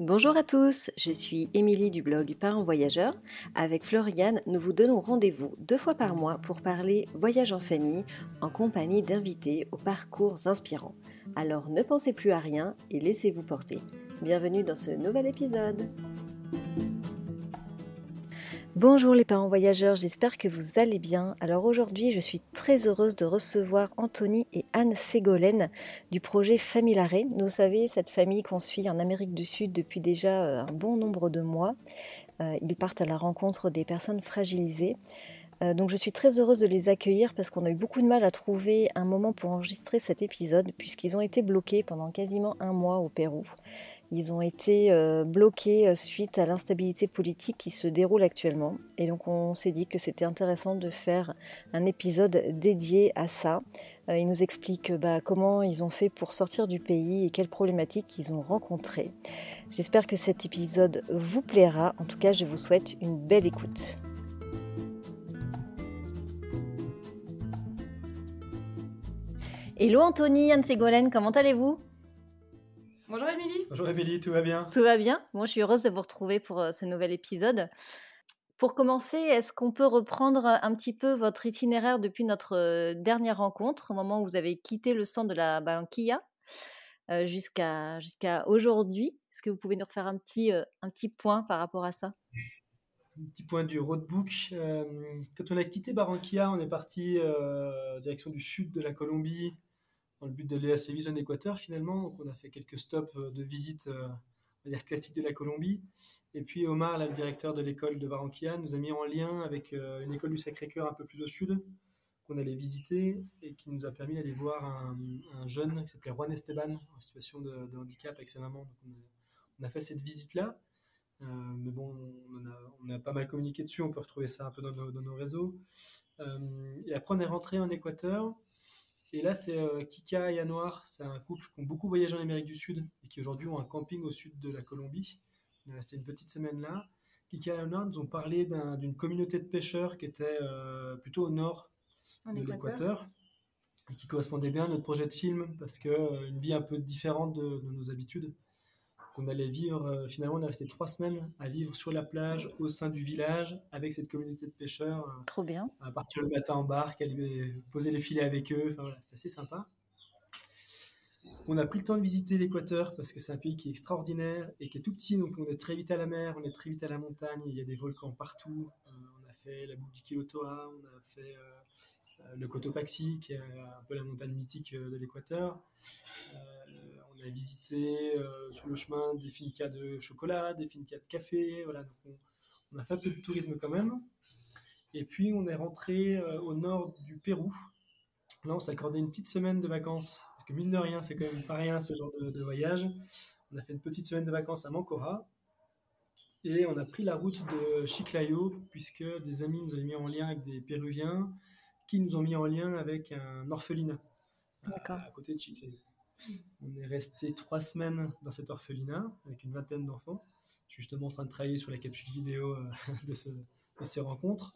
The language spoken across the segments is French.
Bonjour à tous, je suis Émilie du blog Parents Voyageurs. Avec Floriane, nous vous donnons rendez-vous deux fois par mois pour parler voyage en famille en compagnie d'invités aux parcours inspirants. Alors ne pensez plus à rien et laissez-vous porter. Bienvenue dans ce nouvel épisode. Bonjour les parents voyageurs, j'espère que vous allez bien. Alors aujourd'hui, je suis très heureuse de recevoir Anthony et Anne Ségolène du projet Familare. Vous savez, cette famille qu'on suit en Amérique du Sud depuis déjà euh, un bon nombre de mois. Euh, ils partent à la rencontre des personnes fragilisées. Euh, donc je suis très heureuse de les accueillir parce qu'on a eu beaucoup de mal à trouver un moment pour enregistrer cet épisode puisqu'ils ont été bloqués pendant quasiment un mois au Pérou. Ils ont été euh, bloqués euh, suite à l'instabilité politique qui se déroule actuellement. Et donc on s'est dit que c'était intéressant de faire un épisode dédié à ça. Euh, ils nous expliquent bah, comment ils ont fait pour sortir du pays et quelles problématiques ils ont rencontrées. J'espère que cet épisode vous plaira. En tout cas, je vous souhaite une belle écoute. Hello Anthony, Anne Ségolène, comment allez-vous? Bonjour Émilie. Bonjour Émilie, tout va bien? Tout va bien. Moi, je suis heureuse de vous retrouver pour euh, ce nouvel épisode. Pour commencer, est-ce qu'on peut reprendre un petit peu votre itinéraire depuis notre euh, dernière rencontre, au moment où vous avez quitté le centre de la Barranquilla euh, jusqu'à jusqu'à aujourd'hui? Est-ce que vous pouvez nous refaire un petit, un petit point par rapport à ça? Un petit point du roadbook. quand on a quitté Barranquilla, on est parti en direction du sud de la Colombie, dans le but d'aller à Séville en Équateur finalement. Donc on a fait quelques stops euh, de visite euh, on va dire classique de la Colombie. Et puis Omar, le directeur de l'école de Barranquilla, nous a mis en lien avec euh, une école du Sacré-Cœur un peu plus au sud qu'on allait visiter et qui nous a permis d'aller voir un, jeune qui s'appelait Juan Esteban en situation de, handicap avec sa maman. on, a, fait cette visite-là. mais bon, on a, pas mal communiqué dessus, on peut retrouver ça un peu dans nos, réseaux. et après, on est rentré en Équateur et là, c'est euh, Kika et Yanoir, c'est un couple qui ont beaucoup voyagé en Amérique du Sud et qui aujourd'hui ont un camping au sud de la Colombie. On est resté une petite semaine là. Kika et Yanoir nous ont parlé d'une communauté de pêcheurs qui était euh, plutôt au nord de l'Équateur et qui correspondait bien à notre projet de film parce que euh, une vie un peu différente de nos habitudes qu'on allait vivre. Euh, finalement, on est resté trois semaines à vivre sur la plage, au sein du village, avec cette communauté de pêcheurs. Euh, Trop bien. À partir le matin en barque, aller poser les filets avec eux. Enfin voilà, c'était assez sympa. On a pris le temps de visiter l'Équateur parce que c'est un pays qui est extraordinaire et qui est tout petit, donc on est très vite à la mer, on est très vite à la montagne, il y a des volcans partout. Euh, on a fait la boucle du Kilotoa, on a fait le Cotopaxi, qui est un peu la montagne mythique de l'Équateur a visité euh, sur le chemin des fincas de chocolat, des fincas de café. Voilà, donc on, a fait un peu de tourisme quand même. Et puis on est rentré euh, au nord du Pérou. Là, on s'est accordé une petite semaine de vacances. Parce que mine de rien, c'est quand même pas rien ce genre de, voyage. On a fait une petite semaine de vacances à Mancora. Et on a pris la route de Chiclayo, puisque des amis nous avaient mis en lien avec des Péruviens qui nous ont mis en lien avec un orphelinat à, à côté de Chiclayo. On est resté trois semaines dans cet orphelinat avec une vingtaine d'enfants. Je suis justement en train de travailler sur la capsule vidéo euh, de, ces rencontres.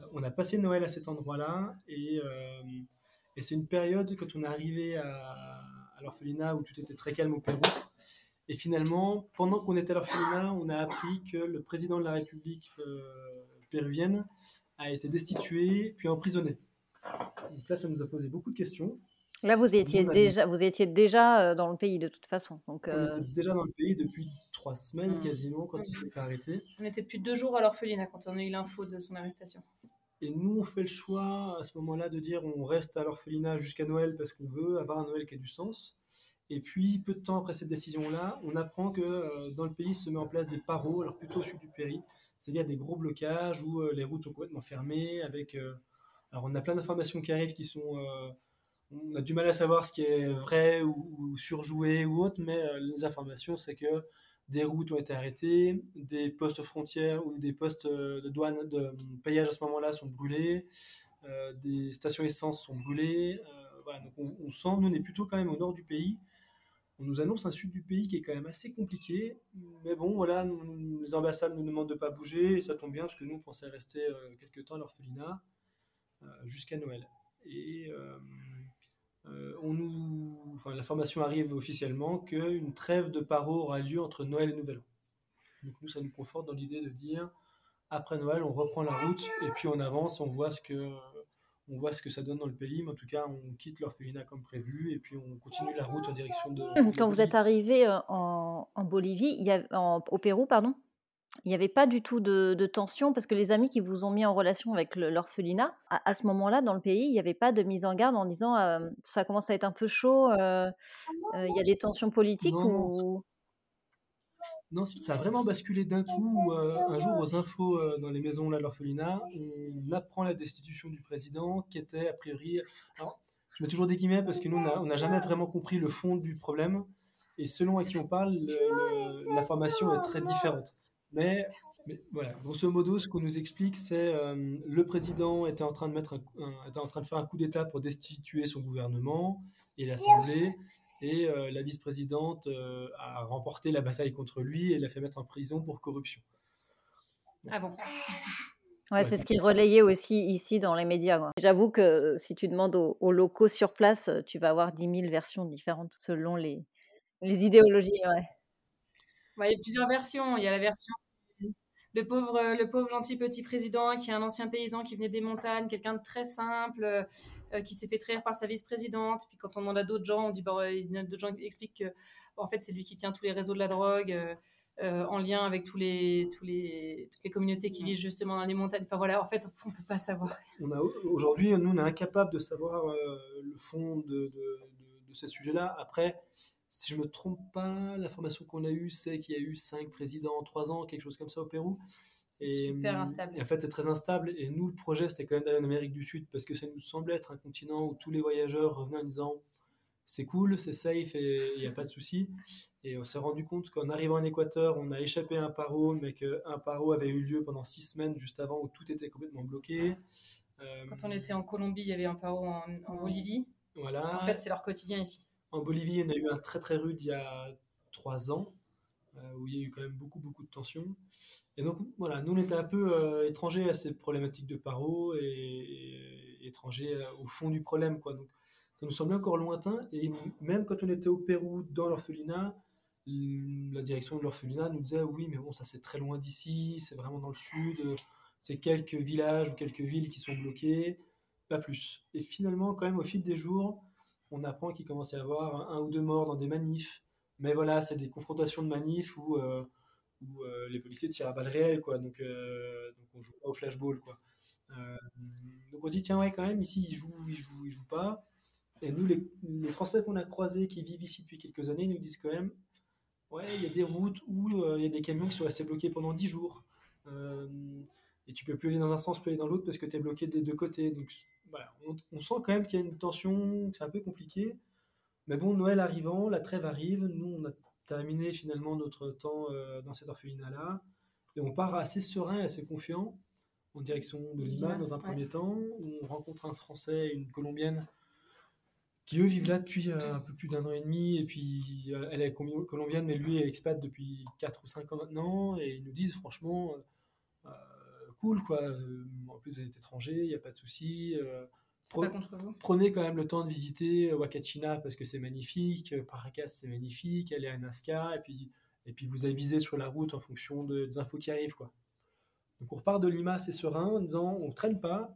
Euh, on a passé Noël à cet endroit-là euh, et, c'est une période quand on est arrivé à, l'orphelinat où tout était très calme au Pérou. Et finalement, pendant qu'on était à l'orphelinat, on a appris que le président de la République péruvienne a été destitué puis emprisonné. Donc là, ça nous a posé beaucoup de questions. Là, vous étiez, déjà, vous étiez déjà dans le pays de toute façon. Donc, On était déjà dans le pays depuis trois semaines mmh. quasiment quand il s'est fait arrêter. On était depuis deux jours à l'orphelinat quand on a eu l'info de son arrestation. Et nous, on fait le choix à ce moment-là de dire on reste à l'orphelinat jusqu'à Noël parce qu'on veut avoir un Noël qui ait du sens. Et puis, peu de temps après cette décision-là, on apprend que dans le pays se met en place des paros, alors plutôt au sud du pays, c'est-à-dire des gros blocages où les routes sont complètement fermées. Avec, alors, on a plein d'informations qui arrivent qui sont on a du mal à savoir ce qui est vrai ou, surjoué ou autre, mais euh, les informations, c'est que des routes ont été arrêtées, des postes frontières ou des postes euh, de douane, de payage à ce moment-là sont brûlés, euh, des stations essence sont brûlées. voilà, donc on, sent, nous on est plutôt quand même au nord du pays. On nous annonce un sud du pays qui est quand même assez compliqué, mais bon, voilà, les ambassades nous demandent de pas bouger, et ça tombe bien parce que nous on pensait rester quelques temps à l'orphelinat jusqu'à Noël. On nous, enfin, l'information arrive officiellement qu'une trêve de paro aura lieu entre Noël et Nouvel An. Donc nous, ça nous conforte dans l'idée de dire, après Noël, on reprend la route et puis on avance, on voit ce que, on voit ce que ça donne dans le pays, mais en tout cas, on quitte l'orphelinat comme prévu et puis on continue la route en direction de. Quand vous êtes arrivé en, en Bolivie, il y a, au Pérou, pardon, il n'y avait pas du tout de, tension parce que les amis qui vous ont mis en relation avec l'orphelinat, à, ce moment-là, dans le pays, il n'y avait pas de mise en garde en disant ça commence à être un peu chaud, il y a des tensions politiques ou... Non, ça a vraiment basculé d'un coup. un jour, aux infos dans les maisons là, de l'orphelinat, on apprend la destitution du président qui était a priori. Alors, je mets toujours des guillemets parce que nous, on n'a jamais vraiment compris le fond du problème. Et selon à qui on parle, l'information est très différente. Mais, voilà, grosso modo, ce qu'on nous explique, c'est euh, le président était en train de mettre était en train de faire un coup d'État pour destituer son gouvernement et l'Assemblée, et euh, la vice-présidente euh, a remporté la bataille contre lui et l'a fait mettre en prison pour corruption. Ah bon Ouais, c'est ce qui est relayé aussi ici dans les médias. J'avoue que si tu demandes aux, locaux sur place, tu vas avoir 10 000 versions différentes selon les, les idéologies. Ouais. il y a plusieurs versions. Il y a la version le pauvre, euh, le pauvre gentil petit président qui est un ancien paysan qui venait des montagnes, quelqu'un de très simple, euh, qui s'est fait trahir par sa vice-présidente. Puis quand on demande à d'autres gens, on dit, bah, d'autres gens expliquent que, en fait, c'est lui qui tient tous les réseaux de la drogue. Euh, en lien avec tous les, tous les, toutes les communautés qui vivent justement dans les montagnes. Enfin voilà, en fait, on ne peut pas savoir. Aujourd'hui, nous, on est incapable de savoir le fond de, de, de ces sujets-là. Après, si je me trompe pas, l'information qu'on a eue, c'est qu'il y a eu cinq présidents en trois ans, quelque chose comme ça au Pérou. Et, super instable. Et en fait, c'est très instable. Et nous, le projet, c'était quand même d'aller en Amérique du Sud parce que ça nous semblait être un continent où tous les voyageurs revenaient en disant c'est cool, c'est safe et il n'y a pas de souci. Et on s'est rendu compte qu'en arrivant en Équateur, on a échappé à un paro, mais qu'un paro avait eu lieu pendant six semaines juste avant où tout était complètement bloqué. Quand on était en Colombie, il y avait un paro en, en Bolivie. Voilà. En fait, c'est leur quotidien ici. En Bolivie, il y en a eu un très très rude il y a trois ans, euh, où il y a eu quand même beaucoup beaucoup de tensions. Et donc voilà, nous on était un peu euh, étrangers à ces problématiques de paro et, étrangers euh, au fond du problème. Quoi. Donc ça nous semblait encore lointain. Et même quand on était au Pérou dans l'orphelinat, la direction de l'orphelinat nous disait oui, mais bon, ça c'est très loin d'ici, c'est vraiment dans le sud, c'est quelques villages ou quelques villes qui sont bloquées, pas plus. Et finalement, quand même, au fil des jours, on apprend qu'il commence à y avoir un ou deux morts dans des manifs. Mais voilà, c'est des confrontations de manifs où, euh, euh, les policiers tirent à balles réelles, quoi. Donc, euh, donc on joue pas au flashball, quoi. donc on dit, tiens, ouais, quand même, ici, ils jouent, ils jouent, ils jouent pas. Et nous, les, Français qu'on a croisés, qui vivent ici depuis quelques années, nous disent quand même, ouais, il y a des routes où il y a des camions qui sont restés bloqués pendant 10 jours. et tu peux plus aller dans un sens, plus aller dans l'autre parce que tu es bloqué des deux côtés. On, sent quand même qu'il y a une tension, que c'est un peu compliqué. Mais bon, Noël arrivant, la trêve arrive. Nous, on a terminé finalement notre temps euh, dans cet orphelinat-là. Et on part assez serein, assez confiant en direction de Lima dans un premier temps. On rencontre un Français et une Colombienne qui eux vivent là depuis euh, un peu plus d'un an et demi. Et puis euh, elle est colombienne, mais lui est expat depuis 4 ou 5 ans maintenant. Et ils nous disent franchement, cool, quoi. Euh, en plus, vous êtes étranger, il n'y a pas de souci. Euh, prenez quand même le temps de visiter Wakachina parce que c'est magnifique, Paracas c'est magnifique, aller à Nazca, et puis, et puis vous avisez sur la route en fonction des infos qui arrivent. Quoi. Donc on repart de Lima assez serein en disant on traîne pas,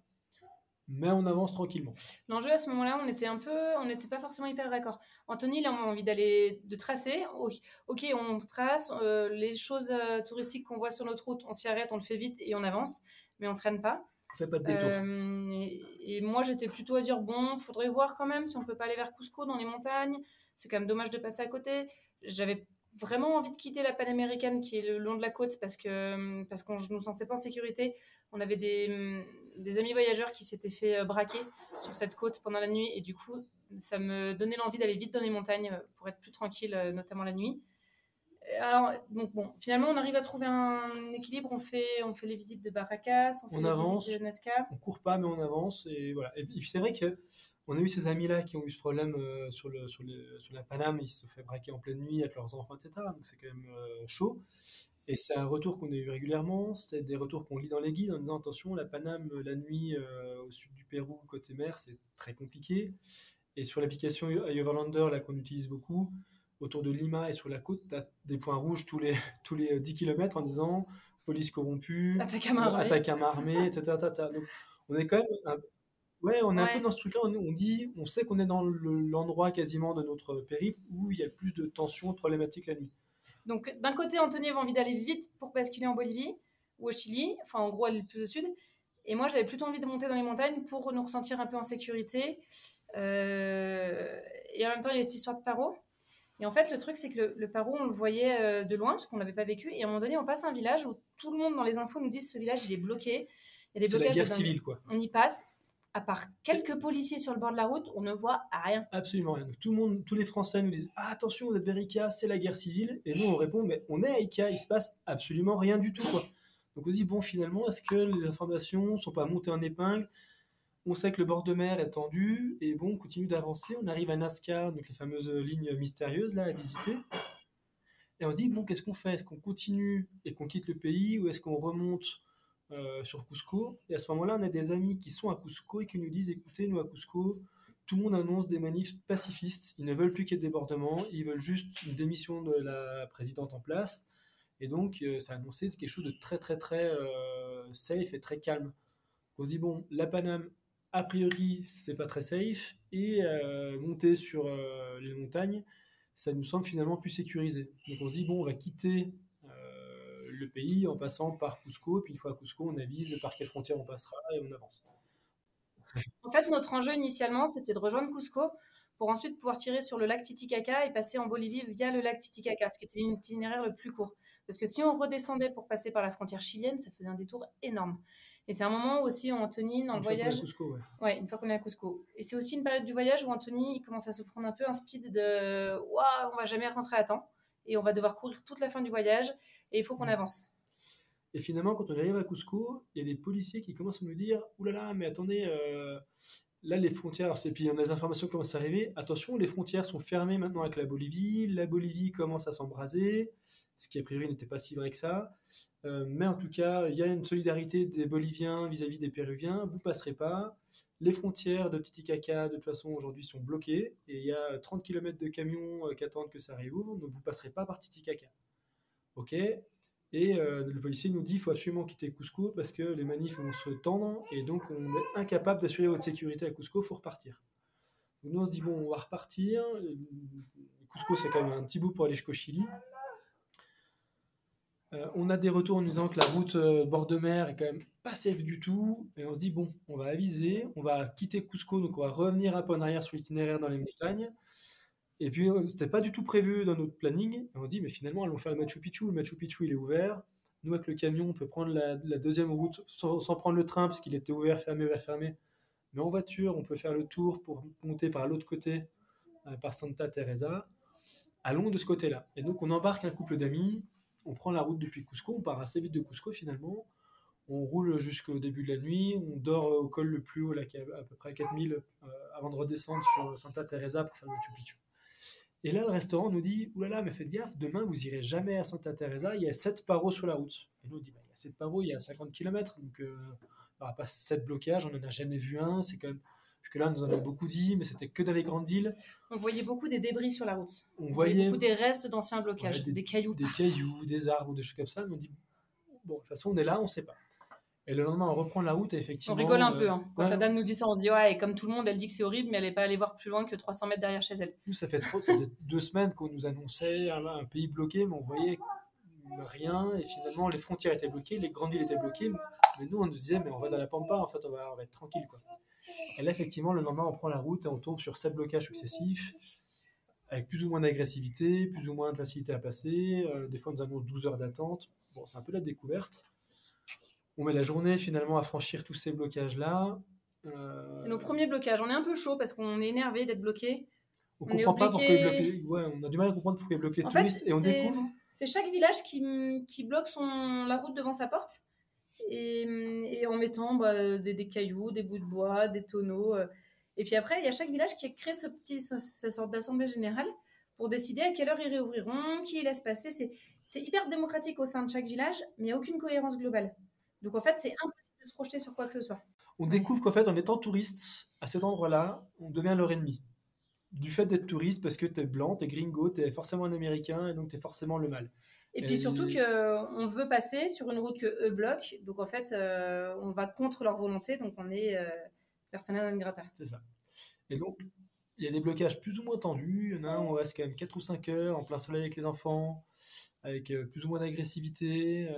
mais on avance tranquillement. L'enjeu à ce moment-là, on était un peu, on n'était pas forcément hyper d'accord. Anthony, il a envie d'aller, de tracer. Ok, on trace euh, les choses euh, touristiques qu'on voit sur notre route, on s'y arrête, on le fait vite et on avance, mais on traîne pas. On fait pas de détour. Euh, et, moi, j'étais plutôt à dire bon, faudrait voir quand même si on peut pas aller vers Cusco dans les montagnes. C'est quand même dommage de passer à côté. J'avais vraiment envie de quitter la Panaméricaine qui est le long de la côte parce que parce qu'on ne nous sentait pas en sécurité. On avait des, des amis voyageurs qui s'étaient fait euh, braquer sur cette côte pendant la nuit et du coup ça me donnait l'envie d'aller vite dans les montagnes euh, pour être plus tranquille, euh, notamment la nuit. Alors, donc bon, finalement, on arrive à trouver un équilibre. On fait, on fait les visites de Barracas, on fait les avance, visites de Nazca. On court pas, mais on avance. Et voilà. Et, c'est vrai que on a eu ces amis-là qui ont eu ce problème sur, le, sur, le, sur, la Paname. Ils se sont fait braquer en pleine nuit avec leurs enfants, etc. Donc c'est quand même chaud. Et c'est un retour qu'on a eu régulièrement, c'est des retours qu'on lit dans les guides en disant attention, la Paname, la nuit, au sud du Pérou, côté mer, c'est très compliqué. Et sur l'application Overlander, là qu'on utilise beaucoup, autour de Lima et sur la côte, tu as des points rouges tous les, tous les 10 km en disant police corrompue, Attaque à main armée, etc. etc. Donc, on est quand même. un- Ouais, on est un peu dans ce truc-là. On, on dit, on sait qu'on est dans le- l'endroit quasiment de notre périple où il y a plus de tensions, problématiques la nuit. Donc, d'un côté, Anthony avait envie d'aller vite pour basculer en Bolivie ou au Chili, enfin, en gros, aller le plus au sud. Et moi, j'avais plutôt envie de monter dans les montagnes pour nous ressentir un peu en sécurité. Euh, Et en même temps, il y a cette histoire de paro. Et en fait, le truc, c'est que le, le paro, on le voyait euh, de loin, parce qu'on l'avait pas vécu. Et à un moment donné, on passe un village où tout le monde dans les infos nous dit ce village, il est bloqué. Il y a des C'est la blocages. guerre civile, quoi. On y passe. À part quelques policiers sur le bord de la route, on ne voit rien. Absolument rien. Tout le monde, tous les Français nous disent ah, attention, vous êtes vers Ica, c'est la guerre civile. Et nous, on répond mais on est à Ica, il se passe absolument rien du tout. Donc on se dit bon, finalement, est-ce que les informations sont pas montées en épingle? On sait que le bord de mer est tendu et bon, on continue d'avancer. On arrive à Nazca, donc les fameuses lignes mystérieuses là à visiter. Et on se dit bon, qu'est-ce qu'on fait? Est-ce qu'on continue et qu'on quitte le pays ou est-ce qu'on remonte euh, sur Cusco Et à ce moment-là, on a des amis qui sont à Cusco et qui nous disent écoutez, nous à Cusco, tout le monde annonce des manifs pacifistes. Ils ne veulent plus qu'il y ait de débordement. Ils veulent juste une démission de la présidente en place. Et donc, euh, ça a annoncé quelque chose de très, très, très euh, safe et très calme. On se dit, bon, la Paname, a priori, c'est pas très safe. Et monter sur les montagnes, ça nous semble finalement plus sécurisé. Donc, on se dit, bon, on va quitter le pays en passant par Cusco. Puis, une fois à Cusco, on avise par quelle frontière on passera et on avance. En fait, notre enjeu initialement, c'était de rejoindre Cusco pour ensuite pouvoir tirer sur le lac Titicaca et passer en Bolivie via le lac Titicaca, ce qui était l'itinéraire le plus court. Parce que si on redescendait pour passer par la frontière chilienne, ça faisait un détour énorme. Et c'est un moment où aussi Anthony, dans le Une voyage, Cusco, ouais. ouais, une fois qu'on est à Cusco. Et c'est aussi une période du voyage où Anthony il commence à se prendre un peu un speed de waouh, on va jamais rentrer à temps et on va devoir courir toute la fin du voyage et il faut qu'on avance. Et finalement, quand on arrive à Cusco, il y a des policiers qui commencent à nous dire oulala, là là, mais attendez, euh, là les frontières, c'est puis des informations qui commencent à arriver. Attention, les frontières sont fermées maintenant avec la Bolivie. La Bolivie commence à s'embraser, ce qui a priori n'était pas si vrai que ça. Euh, mais en tout cas, il y a une solidarité des Boliviens vis-à-vis des Péruviens. Vous passerez pas. Les frontières de Titicaca, de toute façon, aujourd'hui sont bloquées. Et il y a 30 km de camions euh, qui attendent que ça réouvre. Donc vous passerez pas par Titicaca. Ok? Et euh, le policier nous dit qu'il faut absolument quitter Cusco parce que les manifs vont se tendre et donc on est incapable d'assurer votre sécurité à Cusco, il faut repartir. Nous on se dit bon, on va repartir. Euh, Cusco c'est quand même un petit bout pour aller jusqu'au Chili. Euh, on a des retours en nous disant que la route euh, bord de mer est quand même pas safe du tout et on se dit bon, on va aviser, on va quitter Cusco, donc on va revenir un peu en arrière sur l'itinéraire dans les montagnes. Et puis, euh, c'était pas du tout prévu dans notre planning. On se dit, mais finalement, allons faire le Machu Picchu. Le Machu Picchu, il est ouvert. Nous, avec le camion, on peut prendre la, deuxième route sans, prendre le train, parce qu'il était ouvert, fermé, ouvert, fermé. Mais en voiture, on peut faire le tour pour monter par l'autre côté, par Santa Teresa. Allons de ce côté-là. Et donc, on embarque un couple d'amis. On prend la route depuis Cusco. On part assez vite de Cusco, finalement. On roule jusqu'au début de la nuit. On dort au col le plus haut, là, qui est à peu près 4000, euh, avant de redescendre sur Santa Teresa pour faire le Machu. Et là, le restaurant nous dit Oulala, mais faites gaffe, demain vous irez jamais à Santa Teresa, il y a 7 paros sur la route. Et nous, on dit bah, Il y a 7 paros, il y a 50 km, donc euh, il n'y aura pas 7 blocages, on n'en a jamais vu un. C'est quand même. Jusque-là, on nous en a beaucoup dit, mais c'était que dans les grandes villes. On voyait beaucoup des débris sur la route. On voyait beaucoup des restes d'anciens blocages, des- des, cailloux. des cailloux, des arbres, des choses comme ça. On dit Bon, de toute façon, on est là, on ne sait pas. Et le lendemain, on reprend la route et On effectivement. rigole un euh, peu. hein. Quand ouais, la dame nous dit ça, on dit ouais, et comme tout le monde, elle dit que c'est horrible, mais elle n'est pas allée voir plus loin que 300 mètres derrière chez elle. Nous, ça fait trop, ça faisait deux semaines qu'on nous annonçait un, un pays bloqué, mais on voyait rien. Et finalement, les frontières étaient bloquées, les grandes villes étaient bloquées. Mais nous, on nous disait, mais on va dans la pampa, en fait, on va, on va être tranquille. Quoi. Et là, effectivement, le lendemain, on prend la route et on tombe sur sept blocages successifs, avec plus ou moins d'agressivité, plus ou moins de facilité à passer. Euh, des fois, on nous annonce 12 heures d'attente. Bon, c'est un peu la découverte. On met la journée finalement à franchir tous ces blocages-là. Euh, C'est nos premiers blocages. On est un peu chaud parce qu'on est énervé d'être bloqué. On on est comprend pas pourquoi bloquent les- Ouais, on a du mal à comprendre pourquoi bloquent les touristes et on découvre. C'est chaque village qui, qui bloque la route devant sa porte et, en mettant bah, des, cailloux, des bouts de bois, des tonneaux. euh. Et puis après, il y a chaque village qui a créé ce petit, ce- sorte d'assemblée générale pour décider à quelle heure ils réouvriront, qui ils laissent passer. C'est hyper démocratique au sein de chaque village, mais il n'y a aucune cohérence globale. Donc en fait, c'est impossible de se projeter sur quoi que ce soit. On découvre qu'en fait, en étant touriste à cet endroit-là, on devient leur ennemi. Du fait d'être touriste parce que tu es blanc, tu es gringo, tu es forcément un américain et donc tu es forcément le mal. Et puis surtout qu'on veut passer sur une route que eux bloquent, donc en fait on va contre leur volonté, donc on est personnel non grata. C'est ça. Et donc il y a des blocages plus ou moins tendus, il y en a un où on reste quand même 4 ou 5 heures en plein soleil avec les enfants, avec plus ou moins d'agressivité.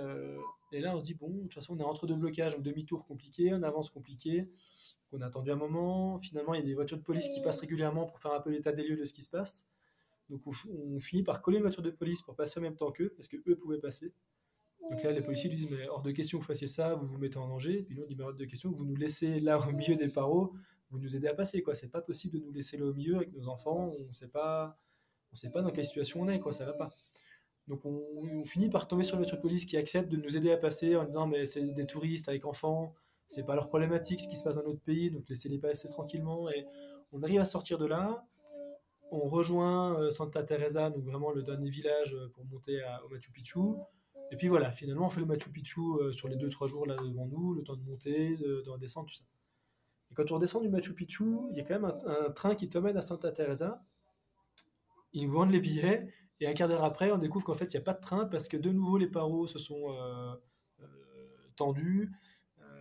et là on se dit bon, de toute façon on est entre deux blocages, un demi-tour compliqué, un avance compliqué on a attendu un moment. Finalement, il y a des voitures de police qui passent régulièrement pour faire un peu l'état des lieux de ce qui se passe. Donc on, finit par coller une voiture de police pour passer en même temps qu'eux, parce que eux pouvaient passer. Donc là, les policiers disent mais hors de question que vous fassiez ça, vous vous mettez en danger. Et puis nous on dit mais hors de question que vous nous laissez là au milieu des barreaux, vous nous aidez à passer quoi. C'est pas possible de nous laisser là au milieu avec nos enfants. On sait pas, on sait pas dans quelle situation on est quoi. Ça va pas. Donc on, on finit par tomber sur une voiture de police qui accepte de nous aider à passer en disant mais c'est des touristes avec enfants c'est pas leur problématique ce qui se passe dans notre pays, donc laissez-les passer tranquillement. Et on arrive à sortir de là. On rejoint euh, Santa Teresa, donc vraiment le dernier village euh, pour monter au Machu Picchu. Et puis voilà, finalement, on fait le Machu Picchu euh, sur les 2-3 jours là devant nous, le temps de monter, de, redescendre, tout ça. Et quand on redescend du Machu Picchu, il y a quand même un, train qui t'emmène à Santa Teresa. Ils nous vendent les billets, et un quart d'heure après, on découvre qu'en fait, il n'y a pas de train parce que de nouveau, les barreaux se sont tendus.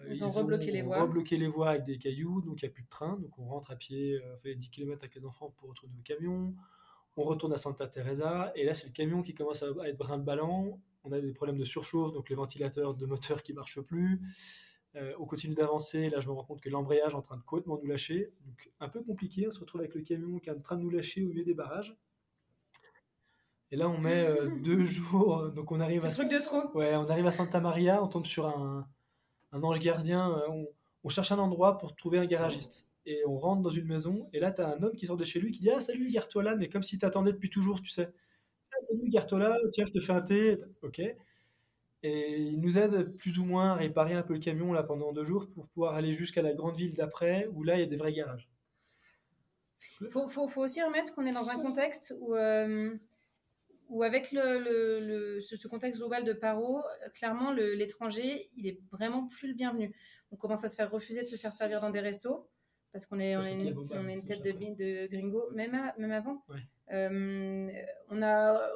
Ils, ont rebloqué les voies. rebloqué les voies avec des cailloux, donc il n'y a plus de train. Donc on rentre à pied, on fait 10 km avec les enfants pour retrouver nos camions. On retourne à Santa Teresa, et là c'est le camion qui commence à être brin de ballon. On a des problèmes de surchauffe, donc les ventilateurs de moteur qui ne marchent plus. Euh, on continue d'avancer, là je me rends compte que l'embrayage est en train de complètement nous lâcher. Donc un peu compliqué, on se retrouve avec le camion qui est en train de nous lâcher au milieu des barrages. Et là on met euh, deux jours, donc on arrive à... truc de trop Ouais, on arrive à Santa Maria, on tombe sur un, un ange gardien. Euh, on, cherche un endroit pour trouver un garagiste. Et on rentre dans une maison, et là, tu as un homme qui sort de chez lui qui dit Ah, salut, gare-toi là, mais comme si t'attendais depuis toujours, tu sais. Ah, salut, gare-toi là, tiens, je te fais un thé. Ok. Et il nous aide plus ou moins à réparer un peu le camion là pendant deux jours pour pouvoir aller jusqu'à la grande ville d'après où là il y a des vrais garages. Il faut, aussi remettre qu'on est dans un contexte où euh, où avec le, ce, contexte global de paro, clairement, l'étranger, il est vraiment plus le bienvenu. On commence à se faire refuser de se faire servir dans des restos parce qu'on est, on, est une, tête de, de, gringo, même, même avant. Euh, on, a,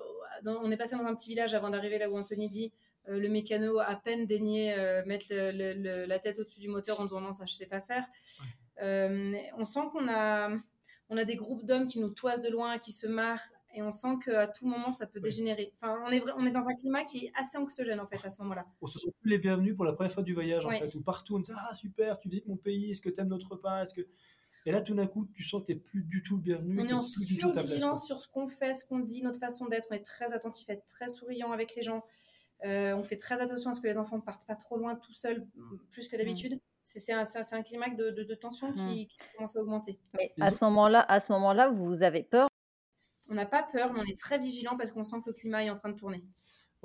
on est passé dans un petit village avant d'arriver là où Anthony dit euh, le mécano a peine daigné euh, mettre la tête au-dessus du moteur en disant non, ça je sais pas faire. on sent qu'on a, on a des groupes d'hommes qui nous toisent de loin, qui se marrent et on sent qu'à tout moment ça peut dégénérer. Enfin, on est, on est dans un climat qui est assez anxiogène en fait à ce moment-là. On se sent plus les bienvenus pour la première fois du voyage en fait, où partout on dit ah super, tu visites mon pays, est-ce que tu aimes notre repas, est-ce que et là tout d'un coup tu sens que tu n'es plus du tout le bienvenu. On est en survigilance sur ce qu'on fait, ce qu'on dit, notre façon d'être. On est très attentif, être très souriant avec les gens. Euh, on fait très attention à ce que les enfants ne partent pas trop loin tout seuls, plus que d'habitude. C'est un, un, climat de, de, tension qui, qui, commence à augmenter. Mais à ce moment-là, à ce moment-là, vous avez peur on n'a pas peur, mais on est très vigilant parce qu'on sent que le climat est en train de tourner.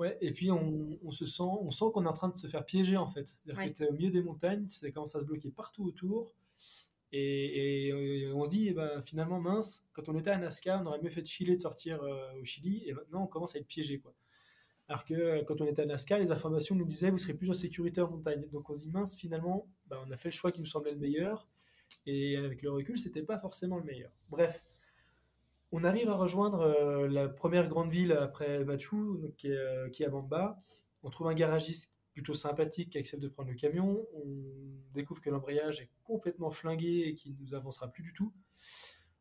Ouais, et puis on, se sent, on sent qu'on est en train de se faire piéger en fait. C'est-à-dire que au milieu des montagnes, ça commence à se bloquer partout autour. Et, on se dit, eh ben, finalement, mince, quand on était à Nazca, on aurait mieux fait de filer de sortir euh, au Chili, et maintenant on commence à être piégé. Quoi. Alors que euh, quand on était à Nazca, les informations nous disaient, vous serez plus en sécurité en montagne. Donc on se dit, mince, finalement, ben, on a fait le choix qui nous semblait le meilleur, et avec le recul, c'était pas forcément le meilleur. Bref, on arrive à rejoindre euh, la première grande ville après Machu, qui, est, euh, qui Bamba. On trouve un garagiste plutôt sympathique qui accepte de prendre le camion. On découvre que l'embrayage est complètement flingué et qu'il ne nous avancera plus du tout.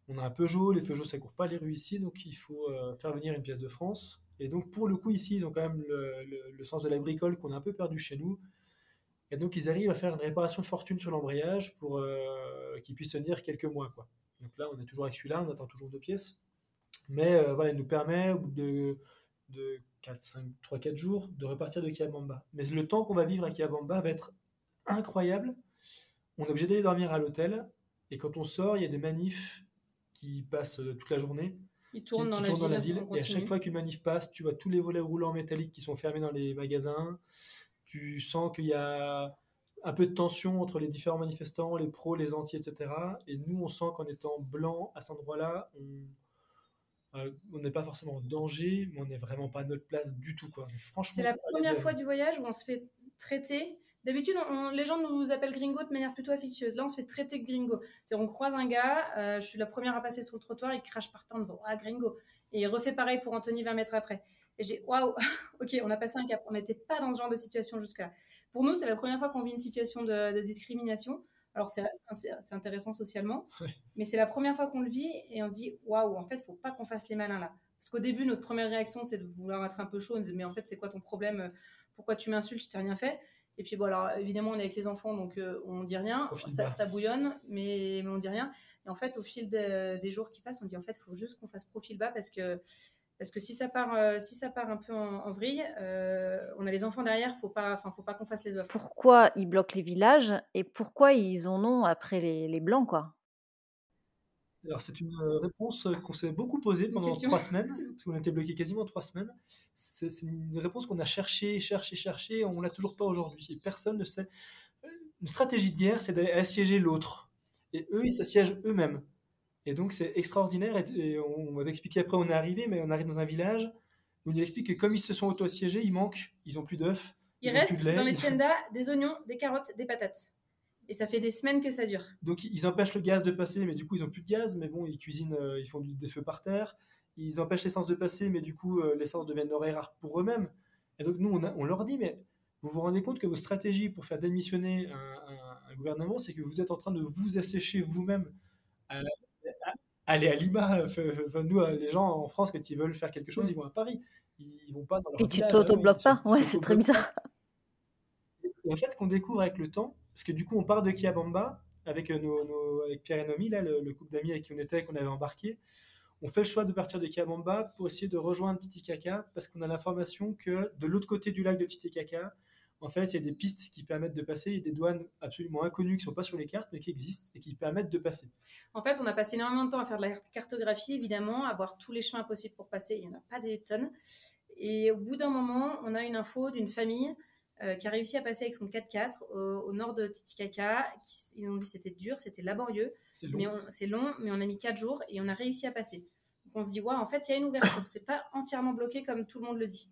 On a un Peugeot, les Peugeot ça court pas les rues ici, donc il faut euh, faire venir une pièce de France. Et donc pour le coup ici, ils ont quand même le, sens de la bricole qu'on a un peu perdu chez nous. Et donc ils arrivent à faire une réparation de fortune sur l'embrayage pour qu'il puisse tenir quelques mois. Donc là, on est toujours avec celui-là, on attend toujours deux pièces. Mais euh, voilà, il nous permet, au bout de, de 4, 5, 3, 4 jours, de repartir de Kiabamba. Mais le temps qu'on va vivre à Kiabamba va être incroyable. On est obligé d'aller dormir à l'hôtel. Et quand on sort, il y a des manifs qui passent euh, toute la journée. Ils tournent, dans, la ville, Et à chaque fois qu'une manif passe, tu vois tous les volets roulants métalliques qui sont fermés dans les magasins. Tu sens qu'il y a un peu de tension entre les différents manifestants, les pros, les anti, etc. Et nous, on sent qu'en étant blanc à cet endroit-là, euh, on n'est pas forcément en danger, mais on n'est vraiment pas à notre place du tout. Quoi. C'est la première fois du voyage où on se fait traiter D'habitude, les gens nous appellent gringo de manière plutôt affectueuse. Là, on se fait traiter de gringo. on croise un gars, euh, je suis la première à passer sur le trottoir, il crache par terre en disant Ah, gringo. Et il refait pareil pour Anthony 20 mètres après. Et j'ai Waouh, ok, on a passé un cap. On n'était pas dans ce genre de situation jusque-là. Pour nous, c'est la première fois qu'on vit une situation de, discrimination. Alors, c'est intéressant socialement, mais c'est la première fois qu'on le vit et on se dit Waouh, en fait, il ne faut pas qu'on fasse les malins là. Parce qu'au début, notre première réaction, c'est de vouloir être un peu chaud. On se dit, mais en fait, c'est quoi ton problème? Pourquoi tu m'insultes? Je t'ai rien fait. Et puis, bon, alors évidemment, on est avec les enfants, donc euh, on dit rien. Ça, bouillonne, mais, mais on dit rien. Et en fait, au fil des jours qui passent, on dit en fait, il faut juste qu'on fasse profil bas parce que, parce que si, ça part, euh, si ça part un peu en, vrille, euh, on a les enfants derrière, il faut pas, faut pas qu'on fasse les offres. Pourquoi ils bloquent les villages et pourquoi ils en ont après les, les blancs, quoi? Alors, c'est une euh, réponse euh, qu'on s'est beaucoup posée pendant trois semaines, parce qu'on a été bloqué quasiment trois semaines. C'est une réponse qu'on a cherché, cherché, cherché, on l'a toujours pas aujourd'hui. Personne ne sait. Une stratégie de guerre, c'est d'aller assiéger l'autre. Et eux, ils s'assiègent eux-mêmes. Et donc, c'est extraordinaire. Et, on va expliquer après, on est arrivé, mais on arrive dans un village où il explique que comme ils se sont auto-assiégés, ils manquent, ils ont plus d'œufs. Il reste dans les tiendas des oignons, des carottes, des patates. Et ça fait des semaines que ça dure. Donc ils empêchent le gaz de passer, mais du coup ils ont plus de gaz. Mais bon, ils cuisinent, euh, ils font des feux par terre. Ils empêchent l'essence de passer, mais du coup euh, l'essence devient denrée rare pour eux-mêmes. Et donc nous, on, leur dit, mais vous vous rendez compte que vos stratégies pour faire démissionner un, gouvernement, c'est que vous êtes en train de vous assécher vous-même. Aller à Lima, nous, euh, les gens en France, quand ils veulent faire quelque chose, ils vont à Paris. Ils, vont pas dans leur Et tu t'auto-bloques pas? Ouais, c'est très bizarre. Et en fait, ce qu'on découvre avec le temps, parce que du coup, on part de Kiabamba avec, euh, Pierre et Nomi, le, couple d'amis avec qui on était, qu'on avait embarqué. On fait le choix de partir de Kiabamba pour essayer de rejoindre Titicaca parce qu'on a l'information que de l'autre côté du lac de Titicaca, en fait, il y a des pistes qui permettent de passer et des douanes absolument inconnues qui ne sont pas sur les cartes mais qui existent et qui permettent de passer. En fait, on a passé énormément de temps à faire de la cartographie, évidemment, à voir tous les chemins possibles pour passer. Il n'y en a pas des tonnes. Et au bout d'un moment, on a une info d'une famille euh, qui a réussi à passer avec son 4x4 au, nord de Titicaca. ils ont dit c'était dur, c'était laborieux, c'est long. c'est long, mais on a mis 4 jours et on a réussi à passer. Donc on se dit, en fait, il y a une ouverture. c'est pas entièrement bloqué comme tout le monde le dit.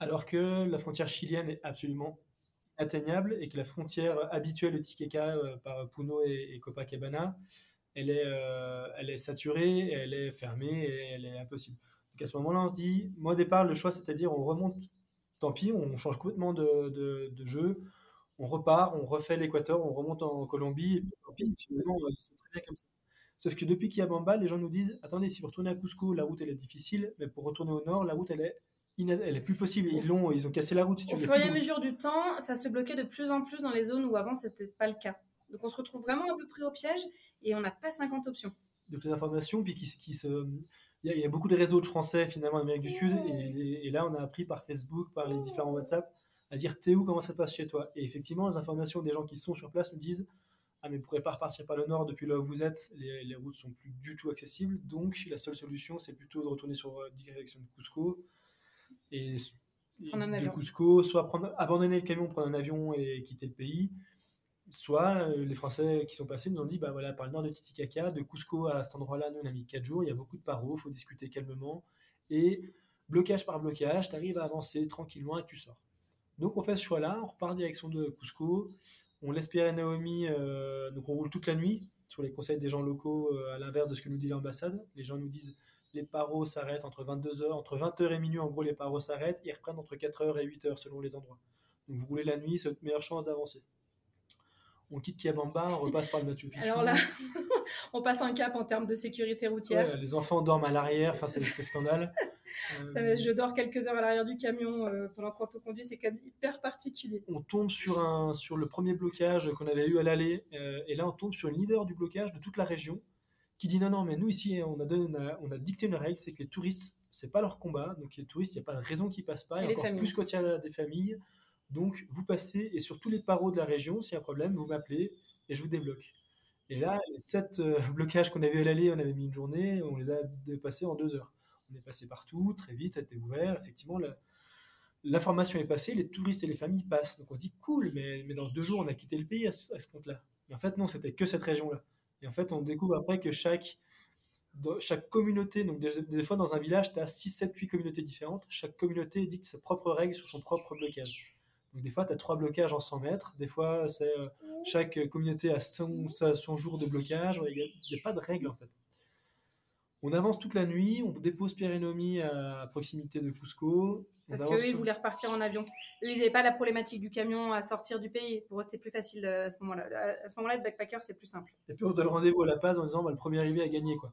Alors que la frontière chilienne est absolument atteignable et que la frontière habituelle de Titicaca euh, par Puno et, Copacabana, elle est, euh, elle est saturée, elle est fermée et elle est impossible. Donc à ce moment-là, on se dit, moi au départ, le choix, c'est-à-dire on remonte tant pis, on change complètement de, jeu, on repart, on refait l'équateur, on remonte en Colombie, et tant pis, finalement, c'est très bien comme ça. Sauf que depuis Kiabamba, les gens nous disent attendez, si vous retournez à Cusco, la route elle est difficile, mais pour retourner au nord, la route elle est, elle est plus possible. Ils, ont, ils ont cassé la route. Si tu au fur et à mesure du temps, ça se bloquait de plus en plus dans les zones où avant c'était pas le cas. Donc on se retrouve vraiment un peu pris au piège et on n'a pas 50 options. Donc les informations, puis qui, qui se il y, a beaucoup de réseaux de Français finalement en Amérique du Sud, et, là on a appris par Facebook, par les différents WhatsApp, à dire t'es où, comment ça se passe chez toi? Et effectivement, les informations des gens qui sont sur place nous disent ah mais vous pourrez pas repartir par le nord depuis là où vous êtes, les, les routes sont plus du tout accessibles, donc la seule solution c'est plutôt de retourner sur euh, direction de Cusco et, de Cusco, soit prendre, abandonner le camion, prendre un avion et quitter le pays, soit euh, les Français qui sont passés nous ont dit bah voilà par le nord de Titicaca, de Cusco à cet endroit-là, nous on a mis 4 jours, il y a beaucoup de paros, il faut discuter calmement et blocage par blocage, tu arrives à avancer tranquillement et tu sors. Donc on fait ce choix-là, on repart direction de Cusco, on laisse Pierre et Naomi, euh, donc on roule toute la nuit sur les conseils des gens locaux euh, à l'inverse de ce que nous dit l'ambassade. Les gens nous disent les paros s'arrêtent entre 22h, entre 20h et minuit en gros les paros s'arrêtent, ils reprennent entre 4h et 8h selon les endroits. Donc vous roulez la nuit, c'est votre meilleure chance d'avancer on quitte Kiabamba, on repasse par le Machu Picchu. Alors là, on passe un cap en termes de sécurité routière. les enfants dorment à l'arrière, enfin c'est scandale. Euh, je dors quelques heures à l'arrière du camion euh, pendant qu'on conduit, c'est quand même hyper particulier. On tombe sur, un, sur le premier blocage qu'on avait eu à l'aller, euh, et là on tombe sur une leader du blocage de toute la région qui dit non, non, mais nous ici on a, donné, on a, dicté une règle, c'est que les touristes, c'est pas leur combat, donc les touristes, il n'y a pas de raison qu'ils passent pas, et, encore plus quand il y a des familles. Donc, vous passez et sur tous les paros de la région, s'il y a un problème, vous m'appelez et je vous débloque. Et là, les sept euh, blocages qu'on avait à l'aller, on avait mis une journée, on les a dépassés en deux heures. On est passé partout, très vite, ça a été ouvert. Effectivement, l'information est passée, les touristes et les familles passent. Donc on se dit cool, mais, dans deux jours, on a quitté le pays à ce, compte-là. Mais en fait, non, c'était que cette région-là. Et en fait, on découvre après que chaque, communauté, donc des, fois dans un village, tu as 6, 7, 8 communautés différentes. Chaque communauté dicte sa propre règle sur son propre blocage. Donc des fois, tu as trois blocages en 100 mètres. Des fois, c'est euh, chaque communauté a son, son jour de blocage. Il n'y a, pas de règle en fait. On avance toute la nuit, on dépose Pierre et Nomi à proximité de Cusco. Parce qu'eux, ils voulaient repartir en avion. Eux, ils n'avaient pas la problématique du camion à sortir du pays. Pour eux, c'était plus facile euh, à ce moment-là. À ce moment-là, le backpacker, c'est plus simple. Et puis, on donne rendez-vous à La Paz en disant bah, le premier arrivé a gagné. Quoi.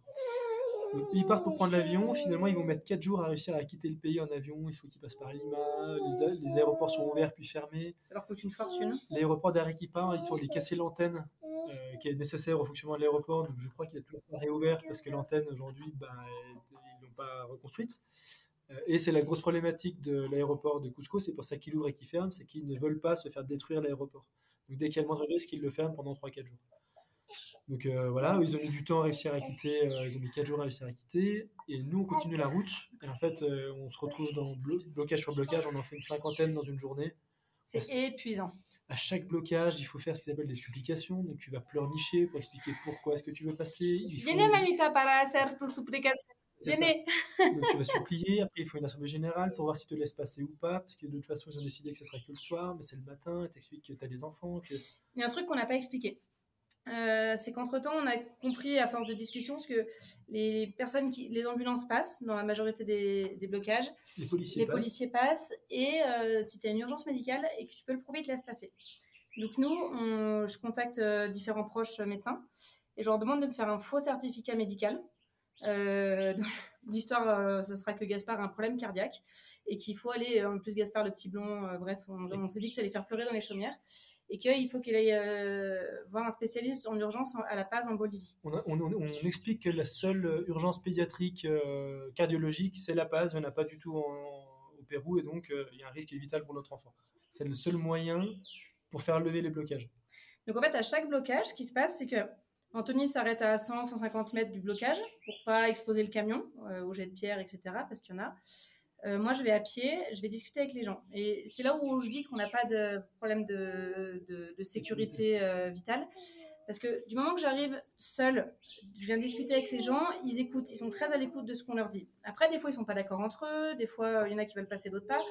Ils partent pour prendre l'avion. Finalement, ils vont mettre 4 jours à réussir à quitter le pays en avion. Il faut qu'ils passent par Lima. Les, aéroports sont ouverts puis fermés. Ça leur coûte une fortune. L'aéroport d'Arequipa, ils sont allés casser l'antenne euh, qui est nécessaire au fonctionnement de l'aéroport. Donc, je crois qu'il est toujours pas réouvert parce que l'antenne, aujourd'hui, bah, ils l'ont pas reconstruite. Euh, et c'est la grosse problématique de l'aéroport de Cusco, c'est pour ça qu'ils ouvrent et qu'ils ferment, c'est qu'ils ne veulent pas se faire détruire l'aéroport. Donc dès qu'il y a le moindre risque, ils le ferment pendant 3-4 jours. Donc euh, voilà, ils ont mis du temps à réussir à quitter, euh, ils ont mis 4 jours à réussir à quitter, et nous on continue la route, et en fait on se retrouve dans blocage sur blocage, on en fait une cinquantaine dans une journée. C'est épuisant. À chaque blocage, il faut faire ce qu'ils appellent des supplications, donc tu vas pleurnicher pour expliquer pourquoi est-ce que tu veux passer. Il faut... mamita, para hacer tus Donc tu vas supplier, après il faut une assemblée générale pour voir si te laisse passer ou pas, parce que de toute façon ils ont décidé que ce serait que le soir, mais c'est le matin, et t'expliques que tu as des enfants. Que... Il y a un truc qu'on n'a pas expliqué. Euh, c'est qu'entre-temps, on a compris à force de discussion que les personnes qui, les ambulances passent dans la majorité des, blocages, les policiers, les policiers passent, et euh, si tu as une urgence médicale et que tu peux le prouver, ils te laissent passer. Donc nous, je contacte euh, différents proches médecins et je leur demande de me faire un faux certificat médical. L'histoire, ce sera que Gaspard a un problème cardiaque et qu'il faut aller, en plus Gaspard le petit blond, bref, on, s'est dit que ça allait faire pleurer dans les chaumières et qu'il faut qu'il aille voir un spécialiste en urgence à La Paz en Bolivie. On, explique que la seule urgence pédiatrique cardiologique, c'est La Paz, on n'a pas du tout au Pérou et donc il y a un risque vital pour notre enfant. C'est le seul moyen pour faire lever les blocages. Donc en fait, à chaque blocage, ce qui se passe, c'est que Anthony s'arrête à 100-150 mètres du blocage pour pas exposer le camion euh, au jet de pierre, etc. Parce qu'il y en a. Euh, moi, je vais à pied, je vais discuter avec les gens. Et c'est là où je dis qu'on n'a pas de problème de, sécurité euh, vitale. Parce que du moment que j'arrive seule, je viens discuter avec les gens, ils écoutent, ils sont très à l'écoute de ce qu'on leur dit. Après, des fois, ils sont pas d'accord entre eux, des fois, il y en a qui veulent passer, d'autres pas.